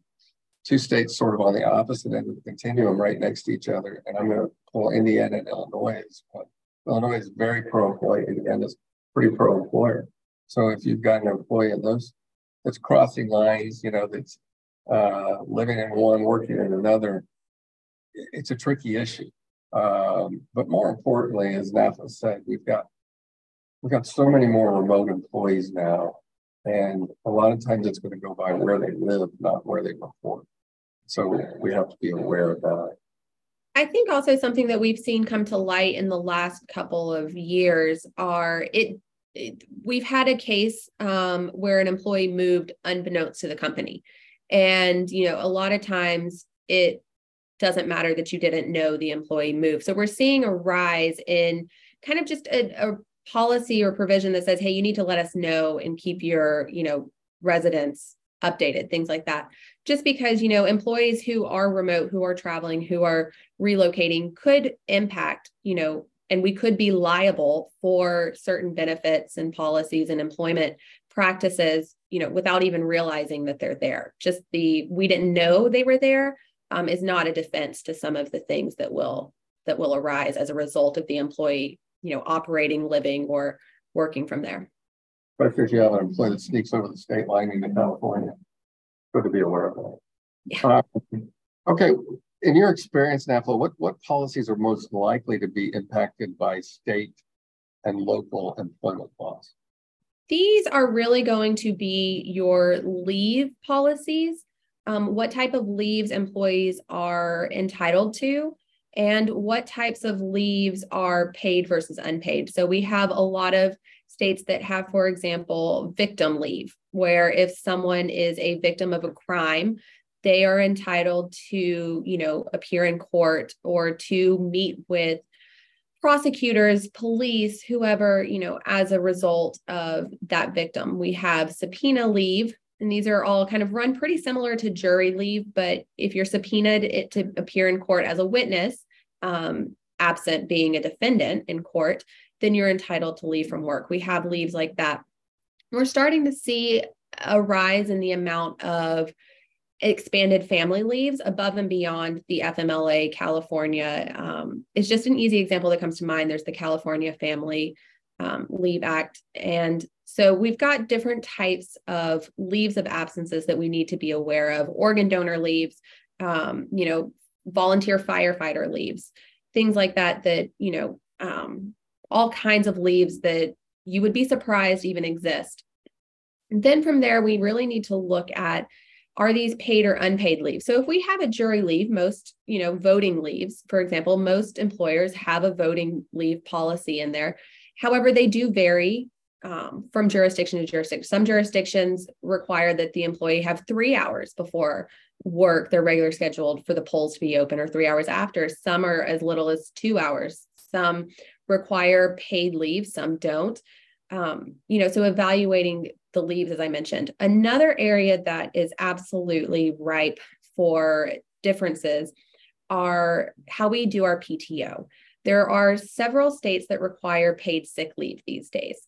Speaker 2: two states sort of on the opposite end of the continuum right next to each other, and I'm going to pull Indiana and Illinois. Illinois is very pro-employee, Indiana is pretty pro-employer. So if you've got an employee in those that's crossing lines, you know, that's uh, living in one, working in another, it's a tricky issue. Um, but more importantly, as NAFLA said, we've got we've got so many more remote employees now, and a lot of times it's going to go by where they live, not where they report. So we have to be aware of that.
Speaker 1: I think also something that we've seen come to light in the last couple of years are it we've had a case um, where an employee moved unbeknownst to the company. And, you know, a lot of times it doesn't matter that you didn't know the employee moved. So we're seeing a rise in kind of just a, a policy or provision that says, hey, you need to let us know and keep your, you know, residents updated, things like that. Just because, you know, employees who are remote, who are traveling, who are relocating could impact, you know, and we could be liable for certain benefits and policies and employment practices, you know, without even realizing that they're there. Just the we didn't know they were there um, is not a defense to some of the things that will that will arise as a result of the employee, you know, operating, living, or working from there.
Speaker 2: Especially if you have an employee that sneaks over the state line into California, good to be aware of that. Yeah. Uh, okay, in your experience, NAFLA, what what policies are most likely to be impacted by state and local employment laws?
Speaker 1: These are really going to be your leave policies um, what type of leaves employees are entitled to and what types of leaves are paid versus unpaid. So we have a lot of states that have, for example, victim leave, where if someone is a victim of a crime, they are entitled to, you know, appear in court or to meet with prosecutors, police, whoever, you know, as a result of that victim. We have subpoena leave, and these are all kind of run pretty similar to jury leave, but if you're subpoenaed it to appear in court as a witness, um, absent being a defendant in court, then you're entitled to leave from work. We have leaves like that. We're starting to see a rise in the amount of expanded family leaves above and beyond the FMLA California. Um, it's just an easy example that comes to mind. There's the California Family um, Leave Act. And so we've got different types of leaves of absences that we need to be aware of organ donor leaves, um, you know, volunteer firefighter leaves, things like that, that, you know, um, all kinds of leaves that you would be surprised even exist. And then from there, we really need to look at are these paid or unpaid leave? so if we have a jury leave most you know voting leaves for example most employers have a voting leave policy in there However, they do vary um, from jurisdiction to jurisdiction. Some jurisdictions require that the employee have three hours before work, their regular scheduled for the polls to be open, or three hours after. Some are as little as two hours. Some require paid leave, some don't. Um, you know, so evaluating the leaves, as I mentioned. Another area that is absolutely ripe for differences are how we do our PTO. There are several states that require paid sick leave these days.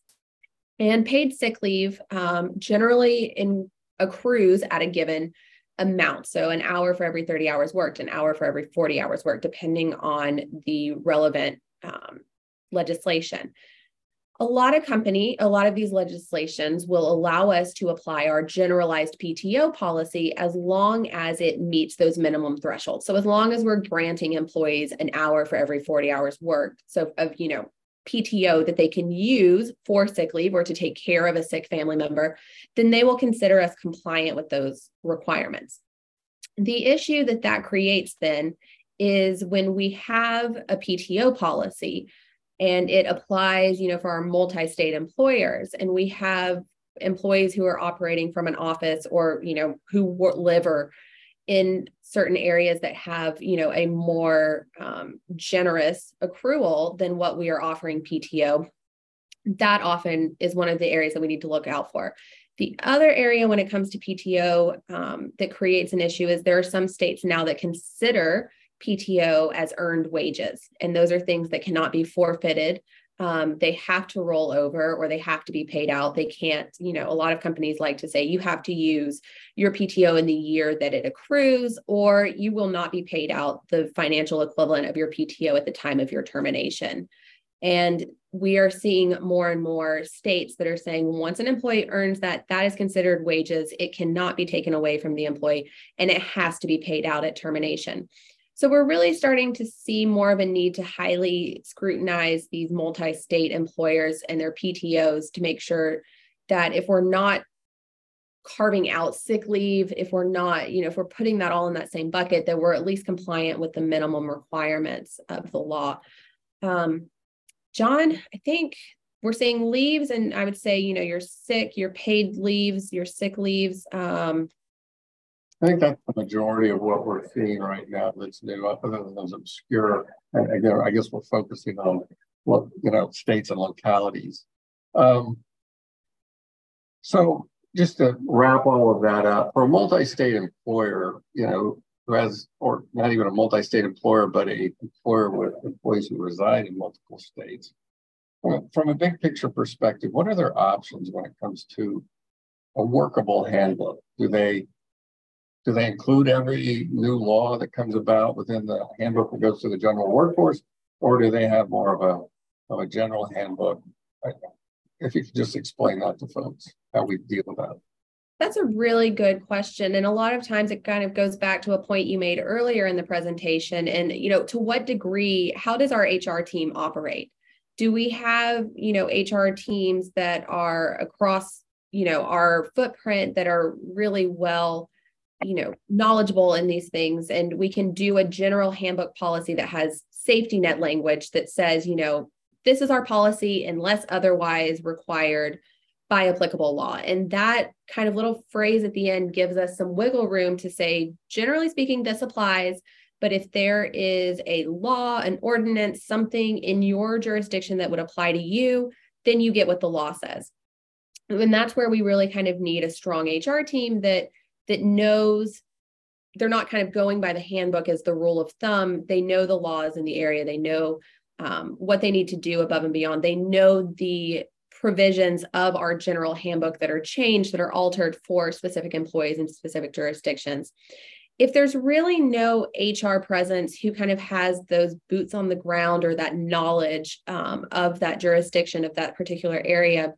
Speaker 1: And paid sick leave um, generally in accrues at a given amount. So an hour for every 30 hours worked, an hour for every 40 hours worked, depending on the relevant um, legislation. A lot of company, a lot of these legislations will allow us to apply our generalized PTO policy as long as it meets those minimum thresholds. So as long as we're granting employees an hour for every 40 hours worked, so of you know PTO that they can use for sick leave or to take care of a sick family member, then they will consider us compliant with those requirements. The issue that that creates then is when we have a PTO policy and it applies, you know, for our multi-state employers. And we have employees who are operating from an office or, you know, who live or in certain areas that have you know a more um, generous accrual than what we are offering pto that often is one of the areas that we need to look out for. The other area when it comes to pto um, that creates an issue is there are some states now that consider pto as earned wages and those are things that cannot be forfeited um, they have to roll over or they have to be paid out. They can't, you know, a lot of companies like to say you have to use your PTO in the year that it accrues, or you will not be paid out the financial equivalent of your PTO at the time of your termination. And we are seeing more and more states that are saying once an employee earns that, that is considered wages. It cannot be taken away from the employee and it has to be paid out at termination. So we're really starting to see more of a need to highly scrutinize these multi state employers and their PTOs to make sure that if we're not carving out sick leave, if we're not, you know, if we're putting that all in that same bucket, that we're at least compliant with the minimum requirements of the law. Um, John, I think we're seeing leaves, and I would say, you know, you're sick, your paid leaves, your sick leaves. Um,
Speaker 2: I think that's the majority of what we're seeing right now that's new, other than those obscure. And again, I guess we're focusing on what you know states and localities. Um, so just to wrap all of that up, for a multi-state employer, you know, who has, or not even a multi-state employer, but a employer with employees who reside in multiple states. From a big picture perspective, what are their options when it comes to a workable handbook? Do they do they include every new law that comes about within the handbook that goes to the general workforce, or do they have more of a of a general handbook? If you could just explain that to folks, how we deal with that.
Speaker 1: That's a really good question. And a lot of times it kind of goes back to a point you made earlier in the presentation. And, you know, to what degree, how does our HR team operate? Do we have, you know, HR teams that are across, you know, our footprint that are really well you know knowledgeable in these things and we can do a general handbook policy that has safety net language that says you know this is our policy unless otherwise required by applicable law. And that kind of little phrase at the end gives us some wiggle room to say generally speaking this applies but if there is a law an ordinance something in your jurisdiction that would apply to you then you get what the law says. And that's where we really kind of need a strong hr team that that knows they're not kind of going by the handbook as the rule of thumb. They know the laws in the area. They know um, what they need to do above and beyond. They know the provisions of our general handbook that are changed, that are altered for specific employees in specific jurisdictions. If there's really no HR presence who kind of has those boots on the ground or that knowledge um, of that jurisdiction, of that particular area,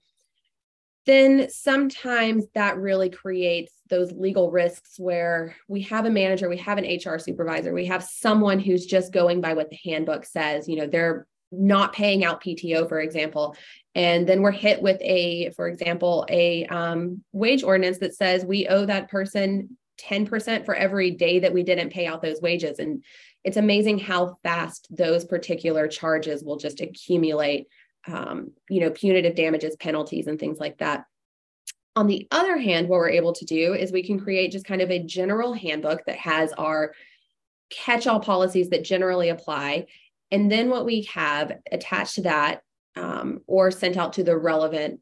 Speaker 1: then sometimes that really creates those legal risks where we have a manager, we have an HR supervisor, we have someone who's just going by what the handbook says. You know, they're not paying out PTO, for example. And then we're hit with a, for example, a um, wage ordinance that says we owe that person 10% for every day that we didn't pay out those wages. And it's amazing how fast those particular charges will just accumulate um, you know, punitive damages, penalties, and things like that. On the other hand, what we're able to do is we can create just kind of a general handbook that has our catch all policies that generally apply. And then what we have attached to that um, or sent out to the relevant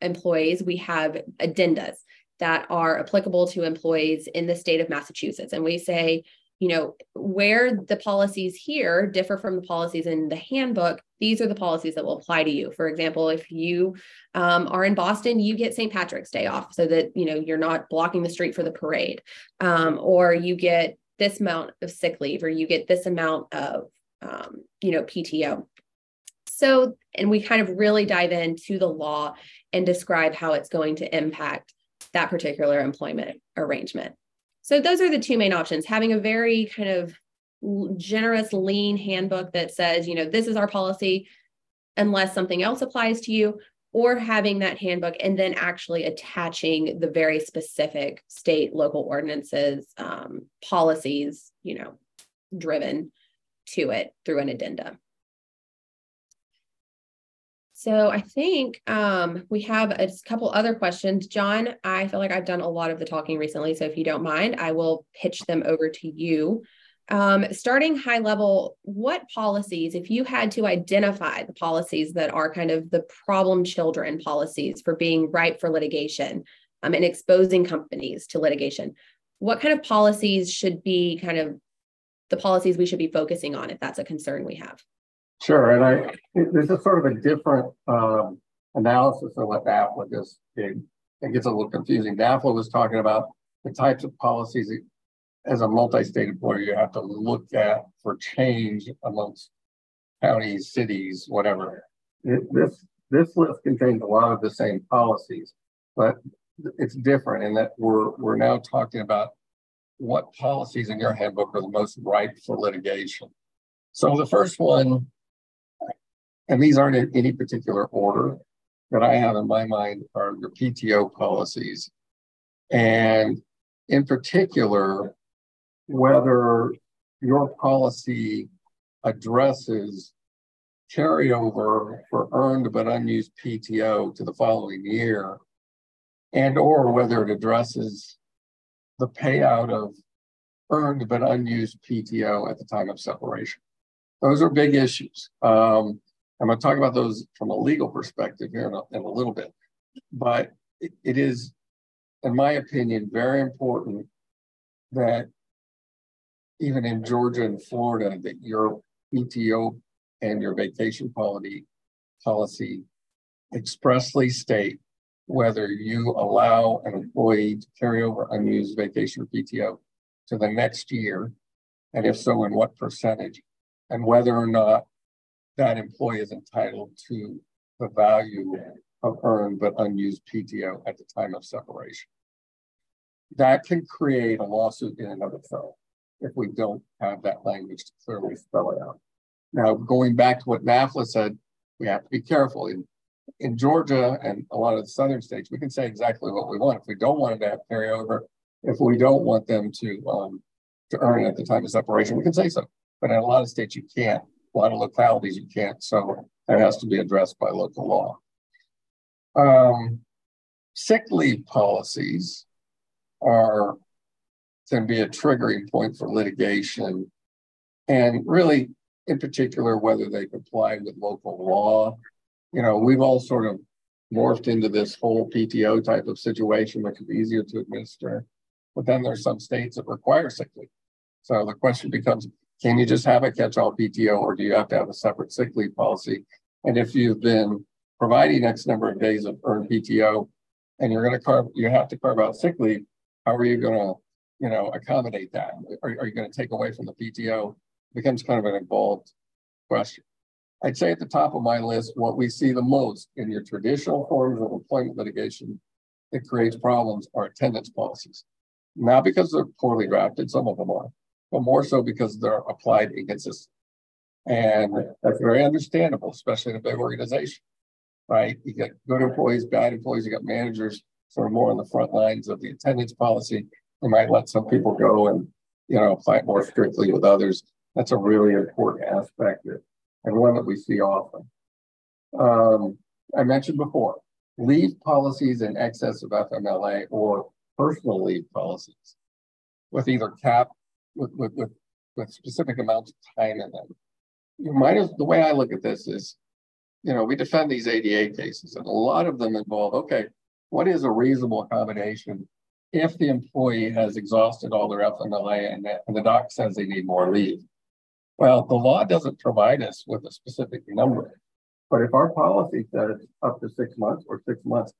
Speaker 1: employees, we have addendas that are applicable to employees in the state of Massachusetts. And we say, you know, where the policies here differ from the policies in the handbook, these are the policies that will apply to you. For example, if you um, are in Boston, you get St. Patrick's Day off so that, you know, you're not blocking the street for the parade. Um, or you get this amount of sick leave or you get this amount of, um, you know, PTO. So, and we kind of really dive into the law and describe how it's going to impact that particular employment arrangement. So those are the two main options, having a very kind of generous, lean handbook that says, you know, this is our policy unless something else applies to you, or having that handbook and then actually attaching the very specific state, local ordinances, um, policies, you know, driven to it through an addenda. So I think um, we have a couple other questions. John, I feel like I've done a lot of the talking recently. So if you don't mind, I will pitch them over to you. Um, starting high level, what policies, if you had to identify the policies that are kind of the problem children policies for being ripe for litigation um, and exposing companies to litigation, what kind of policies should be kind of the policies we should be focusing on if that's a concern we have?
Speaker 2: Sure, and I this is sort of a different um, analysis of what NAFLA just did. It gets a little confusing. NAFLA was talking about the types of policies as a multi-state employer you have to look at for change amongst counties, cities, whatever. It, this this list contains a lot of the same policies, but it's different in that we're we're now talking about what policies in your handbook are the most ripe for litigation. So the first one and these aren't in any particular order that I have in my mind are your PTO policies. And in particular, whether your policy addresses carryover for earned but unused PTO to the following year, and or whether it addresses the payout of earned but unused PTO at the time of separation. Those are big issues. Um, I'm going to talk about those from a legal perspective here in a, in a little bit, but it, it is, in my opinion, very important that even in Georgia and Florida, that your PTO and your vacation policy policy expressly state whether you allow an employee to carry over unused vacation or PTO to the next year, and if so, in what percentage, and whether or not that employee is entitled to the value of earned but unused PTO at the time of separation. That can create a lawsuit in and of itself if we don't have that language to clearly spell it out. Now, going back to what NAFLA said, we have to be careful. In, in Georgia and a lot of the southern states, we can say exactly what we want. If we don't want them to have carryover, if we don't want them to um, to earn at the time of separation, we can say so. But in a lot of states, you can't a lot of localities you can't. So that has to be addressed by local law. Um, sick leave policies are can be a triggering point for litigation, and really, in particular, whether they comply with local law. You know, we've all sort of morphed into this whole PTO type of situation, which is easier to administer. But then there's some states that require sick leave. So the question becomes, can you just have a catch-all PTO or do you have to have a separate sick leave policy? And if you've been providing X number of days of earned PTO and you're going to carve, you have to carve out sick leave, how are you going to, you know, accommodate that? Are, are you going to take away from the PTO? It becomes kind of an involved question. I'd say at the top of my list, what we see the most in your traditional forms of employment litigation that creates problems are attendance policies. Not because they're poorly drafted, some of them are, but more so because they're applied inconsistently. And that's very understandable, especially in a big organization, right? You got good employees, bad employees, you got managers sort of more on the front lines of the attendance policy. You might let some people go and, you know, apply more strictly with others. That's a really important aspect and one that we see often. Um, I mentioned before, leave policies in excess of FMLA or personal leave policies with either cap with, with, with, with specific amounts of time in them. You might have, the way I look at this is, you know, we defend these ADA cases and a lot of them involve, okay, what is a reasonable accommodation if the employee has exhausted all their FMLA and and the doc says they need more leave. Well, the law doesn't provide us with a specific number, but if our policy says up to six months or six months,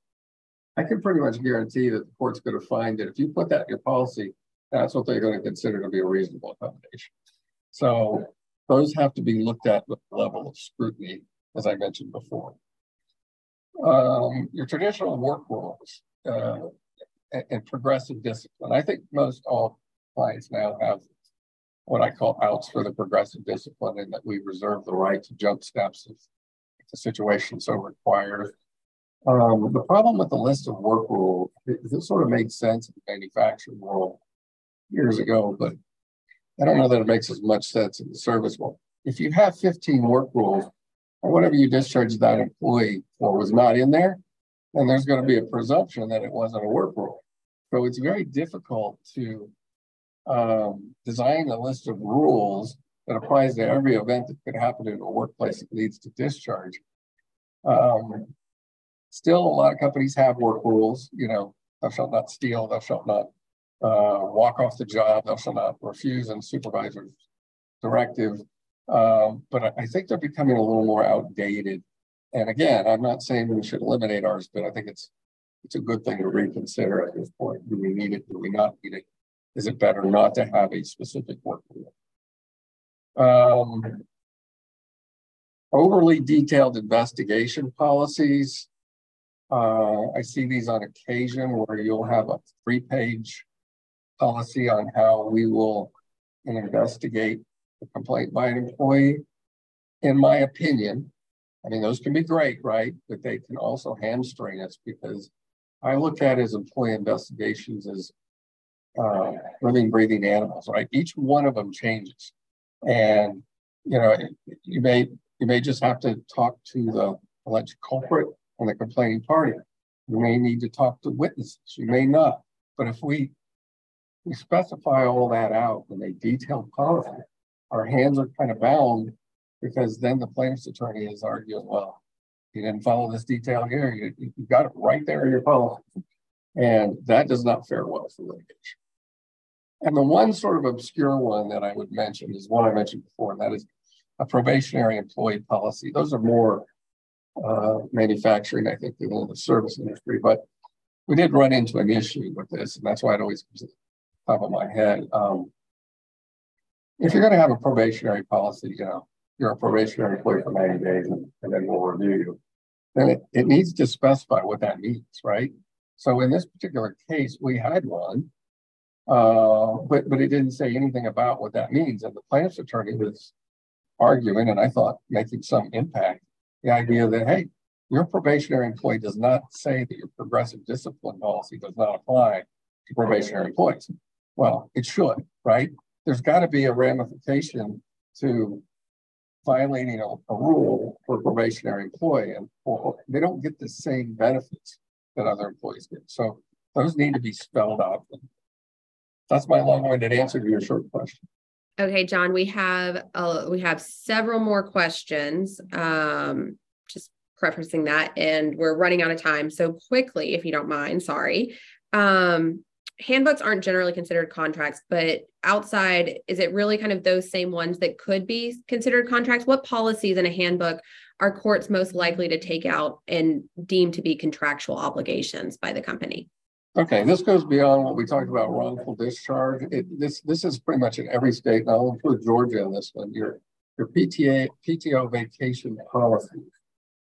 Speaker 2: I can pretty much guarantee that the court's going to find that if you put that in your policy, that's what they're going to consider to be a reasonable accommodation. So those have to be looked at with the level of scrutiny, as I mentioned before. Um, your traditional work rules uh, and, progressive discipline. I think most all clients now have what I call outs for the progressive discipline, and that we reserve the right to jump steps if, if the situation so requires. Um, the problem with the list of work rules, this sort of made sense in the manufacturing world years ago, but I don't know that it makes as much sense in the service world. If you have 15 work rules, or whatever you discharged that employee for was not in there, then there's going to be a presumption that it wasn't a work rule. So it's very difficult to um, design a list of rules that applies to every event that could happen in a workplace that leads to discharge. Um, still, a lot of companies have work rules. You know, thou shalt not steal, thou shalt not uh, walk off the job, thou shalt not refuse a supervisor's directive. Um, but I think they're becoming a little more outdated. And again, I'm not saying we should eliminate ours, but I think it's it's a good thing to reconsider at this point. Do we need it? Do we not need it? Is it better not to have a specific work rule? Um, overly detailed investigation policies. Uh, I see these on occasion where you'll have a three-page policy on how we will investigate a complaint by an employee. In my opinion, I mean, those can be great, right? But they can also hamstring us because I look at as employee investigations as uh, living, breathing animals, right? Each one of them changes, and you know, you may you may just have to talk to the alleged culprit and the complaining party. You may need to talk to witnesses. You may not. But if we we specify all that out in a detailed policy, our hands are kind of bound because then the plaintiff's attorney is arguing, well, you didn't follow this detail here. You, you got it right there in your policy. And that does not fare well for litigation. And the one sort of obscure one that I would mention is one I mentioned before, and that is a probationary employee policy. Those are more uh, manufacturing, I think, than the service industry. But we did run into an issue with this, and that's why it always comes top of my head. Um, if you're going to have a probationary policy, you know, you're a probationary employee for 90 days and, and then we'll review you, then it, it needs to specify what that means, right? So in this particular case, we had one uh, but but it didn't say anything about what that means. And the plaintiff's attorney was arguing, and I thought making some impact, the idea that hey, your probationary employee does not say that your progressive discipline policy does not apply to probationary employees. Well, it should, right? There's got to be a ramification to violating a, a rule for a probationary employee, and they don't get the same benefits that other employees get. So those need to be spelled out that's my long-winded answer to your short question.
Speaker 1: Okay, John, we have uh, we have several more questions. Um, just prefacing that, and we're running out of time. So quickly, if you don't mind, sorry. Um, handbooks aren't generally considered contracts, but outside, is it really kind of those same ones that could be considered contracts? What policies in a handbook are courts most likely to take out and deem to be contractual obligations by the company?
Speaker 2: Okay, this goes beyond what we talked about wrongful discharge. It, this this is pretty much in every state, and I'll include Georgia in this one. Your your PTA PTO vacation policies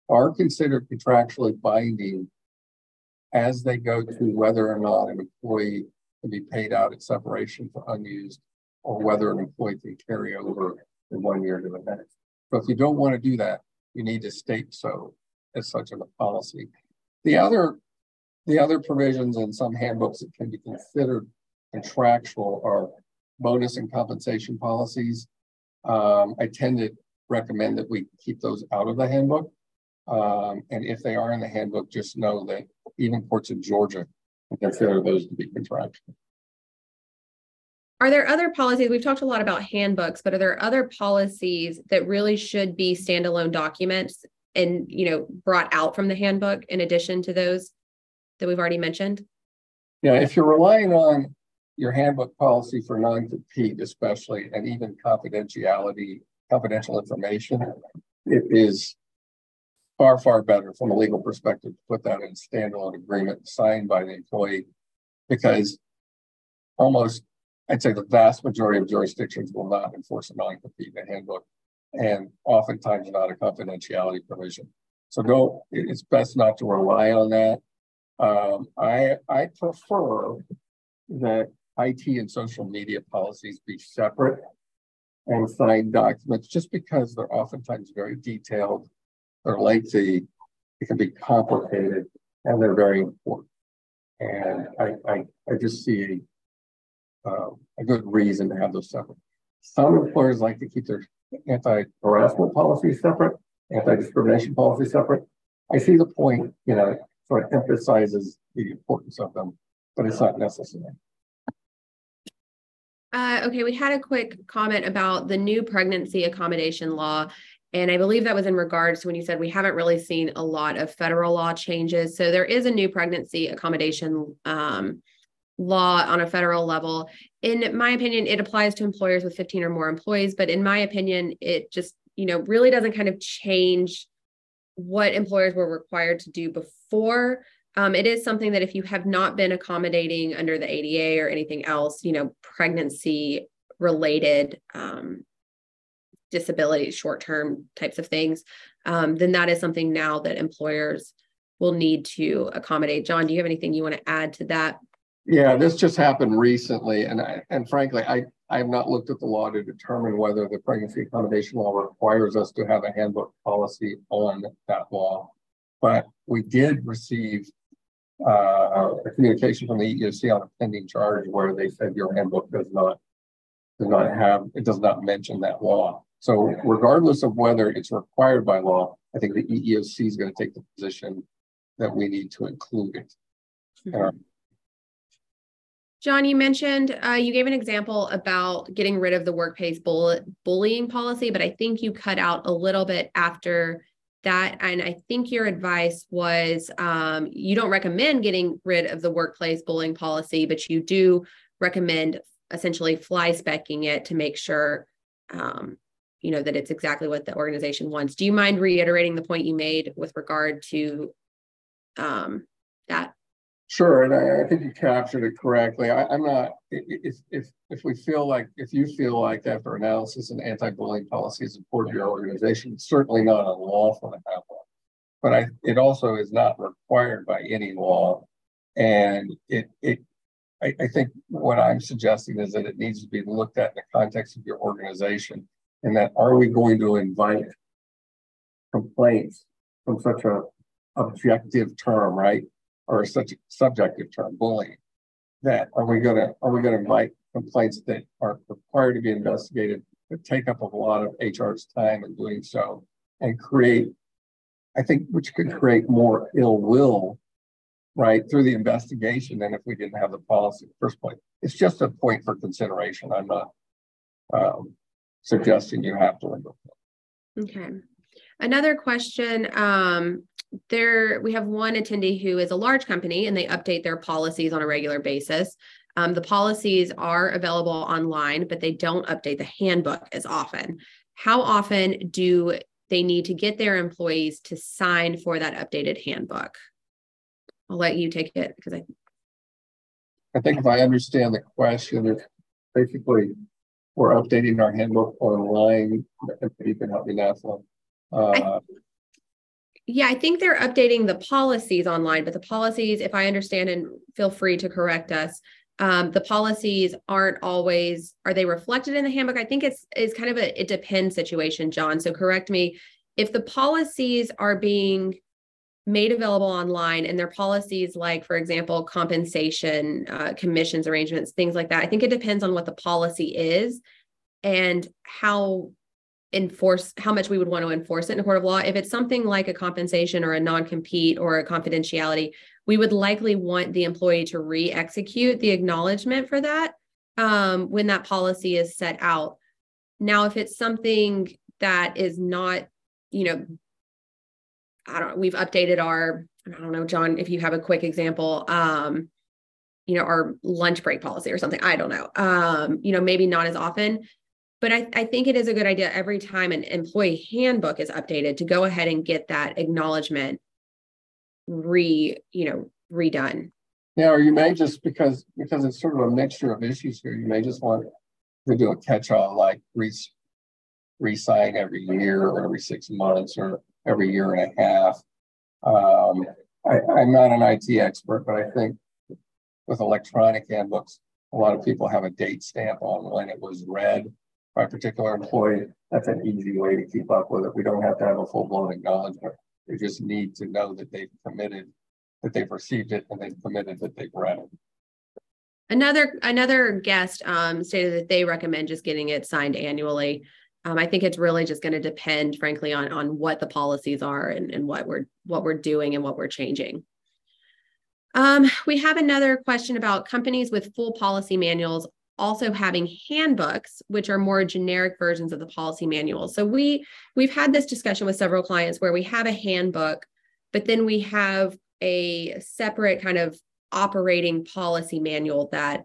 Speaker 2: are considered contractually binding as they go to whether or not an employee can be paid out at separation for unused, or whether an employee can carry over from one year to the next. So if you don't want to do that, you need to state so as such a policy. The other the other provisions in some handbooks that can be considered contractual are bonus and compensation policies. Um, I tend to recommend that we keep those out of the handbook. Um, and if they are in the handbook, just know that even courts in Georgia consider those to be contractual.
Speaker 1: Are there other policies? We've talked a lot about handbooks, but are there other policies that really should be standalone documents and you know brought out from the handbook in addition to those that we've already mentioned?
Speaker 2: Yeah, if you're relying on your handbook policy for non-compete, especially, and even confidentiality, confidential information, it is far, far better from a legal perspective to put that in a standalone agreement signed by the employee because almost, I'd say the vast majority of jurisdictions will not enforce a non-compete in a handbook and oftentimes not a confidentiality provision. So don't, it's best not to rely on that. Um, I, I prefer that IT and social media policies be separate and signed documents just because they're oftentimes very detailed, they're lengthy, it can be complicated, and they're very important. And I, I, I just see a, uh, a good reason to have those separate. Some employers like to keep their anti-harassment policies separate, anti-discrimination policy separate. I see the point, you know, sort of emphasizes the importance of them, but it's not necessary.
Speaker 1: Uh, okay, we had a quick comment about the new pregnancy accommodation law. And I believe that was in regards to when you said we haven't really seen a lot of federal law changes. So there is a new pregnancy accommodation um, law on a federal level. In my opinion, it applies to employers with 15 or more employees. But in my opinion, it just, you know, really doesn't kind of change what employers were required to do before. Um, it is something that if you have not been accommodating under the ADA or anything else, you know, pregnancy related um, disabilities, short term types of things, um, then that is something now that employers will need to accommodate. John, do you have anything you want to add to that?
Speaker 2: Yeah, this just happened recently, and I, and frankly, I I have not looked at the law to determine whether the pregnancy accommodation law requires us to have a handbook policy on that law. But we did receive uh, a communication from the EEOC on a pending charge where they said your handbook does not does not have it does not mention that law. So regardless of whether it's required by law, I think the EEOC is going to take the position that we need to include it. Mm-hmm.
Speaker 1: John, you mentioned uh, you gave an example about getting rid of the workplace bull- bullying policy, but I think you cut out a little bit after that. And I think your advice was um, you don't recommend getting rid of the workplace bullying policy, but you do recommend essentially fly specking it to make sure um, you know that it's exactly what the organization wants. Do you mind reiterating the point you made with regard to um, that?
Speaker 2: Sure, and I, I, think you captured it correctly. I, am not if if if we feel like if you feel like after analysis an anti-bullying policy is important to your organization, it's certainly not unlawful to have one. But I it also is not required by any law. And it it I, I think what I'm suggesting is that it needs to be looked at in the context of your organization and that are we going to invite complaints from such a objective term, right? or such a subjective term, bullying, that are we gonna are we gonna invite complaints that are required to be investigated that take up a lot of HR's time in doing so and create, I think, which could create more ill will, right, through the investigation than if we didn't have the policy in the first place. It's just a point for consideration. I'm not um, suggesting you have to remove
Speaker 1: it. Okay. Another question um, there we have one attendee who is a large company and they update their policies on a regular basis. Um, the policies are available online, but they don't update the handbook as often. How often do they need to get their employees to sign for that updated handbook? I'll let you take it because I.
Speaker 2: I think if I understand the question, it's basically we're updating our handbook online. You can help me, Natalie. Uh,
Speaker 1: yeah, I think they're updating the policies online, but the policies, if I understand, and feel free to correct us, um, the policies aren't always are they reflected in the handbook? I think it's is kind of a it depends situation, John. So correct me if the policies are being made available online and their policies like for example compensation uh, commissions arrangements things like that i think it depends on what the policy is and how enforce how much we would want to enforce it in a court of law. If it's something like a compensation or a non-compete or a confidentiality, we would likely want the employee to re-execute the acknowledgement for that um, when that policy is set out. Now, if it's something that is not, you know, I don't know. we've updated our, I don't know, John, if you have a quick example. Um, you know, our lunch break policy or something. I don't know. Um, you know, maybe not as often, but I, I think it is a good idea every time an employee handbook is updated to go ahead and get that acknowledgement re, you know, redone.
Speaker 2: Yeah, or you may just because because it's sort of a mixture of issues here, you may just want to do a catch-all like re re-sign every year or every six months or every year and a half. Um, I, I'm not an IT expert, but I think with electronic handbooks, a lot of people have a date stamp on when it was read by a particular employee. That's an easy way to keep up with it. We don't have to have a full-blown acknowledgement. They just need to know that they've committed, that they've received it and they've committed that they've read it.
Speaker 1: Another another guest um, stated that they recommend just getting it signed annually. Um, I think it's really just going to depend, frankly, on on what the policies are and, and what we're what we're doing and what we're changing. Um, we have another question about companies with full policy manuals also having handbooks which are more generic versions of the policy manual so we we've had this discussion with several clients where we have a handbook but then we have a separate kind of operating policy manual that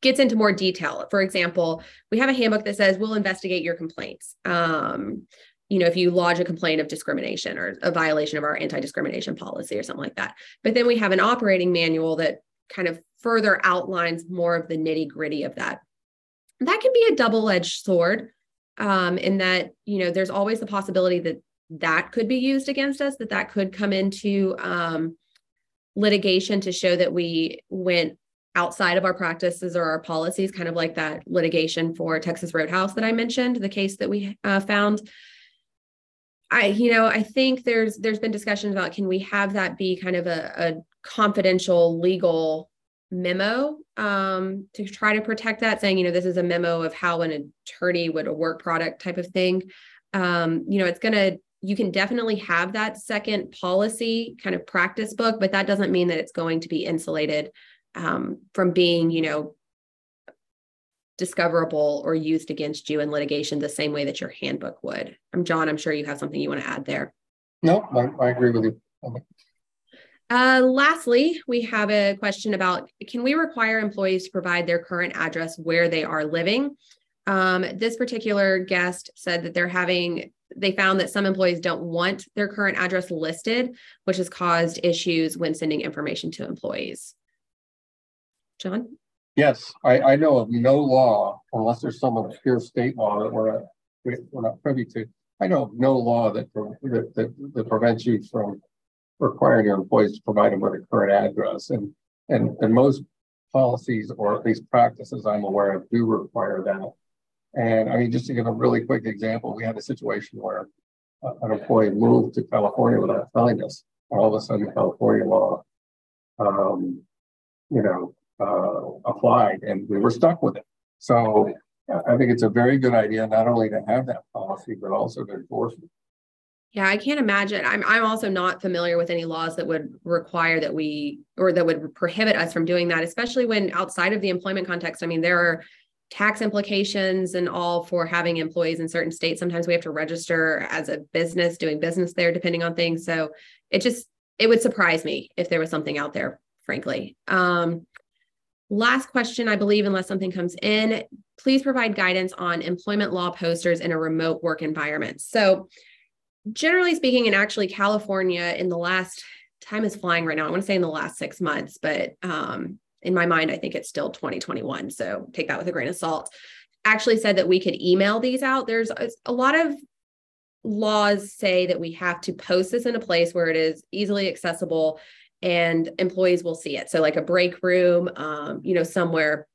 Speaker 1: gets into more detail. For example we have a handbook that says we'll investigate your complaints. Um, you know if you lodge a complaint of discrimination or a violation of our anti-discrimination policy or something like that. But then we have an operating manual that kind of further outlines more of the nitty gritty of that. That can be a double edged sword um, in that, you know, there's always the possibility that that could be used against us, that that could come into um, litigation to show that we went outside of our practices or our policies, kind of like that litigation for Texas Roadhouse that I mentioned, the case that we uh, found. I, you know, I think there's there's been discussions about can we have that be kind of a, a confidential legal memo um, to try to protect that, saying, you know, this is a memo of how an attorney would a work product type of thing. Um, you know, it's to, you can definitely have that second policy kind of practice book, but that doesn't mean that it's going to be insulated um, from being, you know, discoverable or used against you in litigation the same way that your handbook would. I'm John, I'm sure you have something you want to add there.
Speaker 2: No, I, I agree with you.
Speaker 1: Uh, lastly, we have a question about can we require employees to provide their current address where they are living? Um, this particular guest said that they're having, they found that some employees don't want their current address listed, which has caused issues when sending information to employees. John?
Speaker 2: Yes, I, I know of no law, unless there's some obscure state law that we're, we're not privy to. I know of no law that, that, that, that prevents you from requiring your employees to provide them with a current address. And, and, and most policies, or at least practices I'm aware of, do require that. And I mean, just to give a really quick example, we had a situation where an employee moved to California without telling us. All of a sudden, California law, um, you know, uh, applied, and we were stuck with it. So I think it's a very good idea not only to have that policy, but also to enforce it.
Speaker 1: Yeah, I can't imagine. I'm I'm also not familiar with any laws that would require that we or that would prohibit us from doing that, especially when outside of the employment context. I mean, there are tax implications and all for having employees in certain states. Sometimes we have to register as a business doing business there, depending on things. So it just it would surprise me if there was something out there, frankly. Um, last question, I believe, unless something comes in, please provide guidance on employment law posters in a remote work environment. So generally speaking, and actually California in the last time is flying right now. I want to say in the last six months, but um, in my mind, I think it's still 2021. So take that with a grain of salt. Actually said that we could email these out. There's a, a lot of laws say that we have to post this in a place where it is easily accessible and employees will see it. So like a break room, um, you know, somewhere.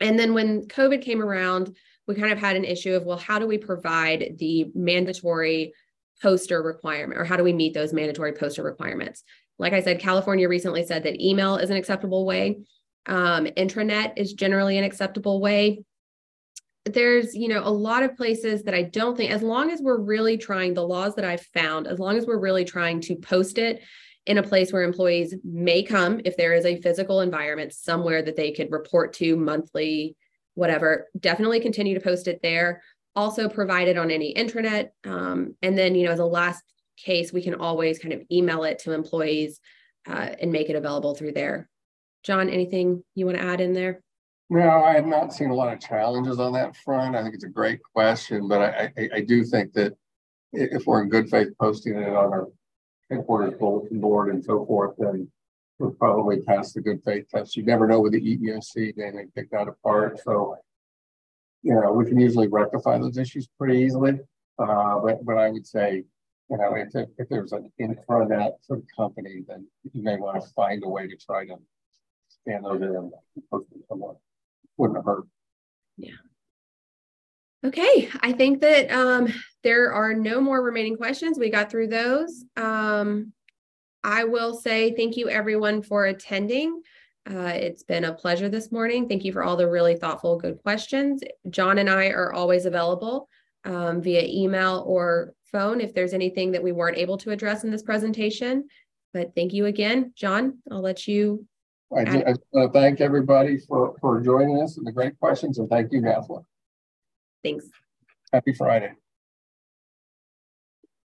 Speaker 1: And then when COVID came around, we kind of had an issue of, well, how do we provide the mandatory poster requirement or how do we meet those mandatory poster requirements? Like I said, California recently said that email is an acceptable way. Um, intranet is generally an acceptable way. There's, you know, a lot of places that I don't think, as long as we're really trying, the laws that I've found, as long as we're really trying to post it in a place where employees may come, if there is a physical environment somewhere that they could report to monthly, whatever, definitely continue to post it there also provided on any intranet. Um, and then, you know, as a last case, we can always kind of email it to employees uh, and make it available through there. John, anything you want to add in there?
Speaker 2: No, I have not seen a lot of challenges on that front. I think it's a great question, but I, I, I do think that if we're in good faith posting it on our headquarters bulletin board and so forth, then we'll probably pass the good faith test. You never know with the EEOC, they may pick that apart. So, you know, we can usually rectify those issues pretty easily. Uh, but, but I would say, you know, if, if there's an intranet for the company, then you may want to find a way to try to stand in and post them somewhere. Wouldn't hurt.
Speaker 1: Yeah. Okay, I think that um, there are no more remaining questions. We got through those. Um, I will say thank you everyone for attending. Uh, it's been a pleasure this morning. Thank you for all the really thoughtful, good questions. John and I are always available um, via email or phone if there's anything that we weren't able to address in this presentation. But thank you again, John. I'll let you.
Speaker 2: I, I want to thank everybody for, for joining us and the great questions, and thank you, Natalie.
Speaker 1: Thanks.
Speaker 2: Happy Friday.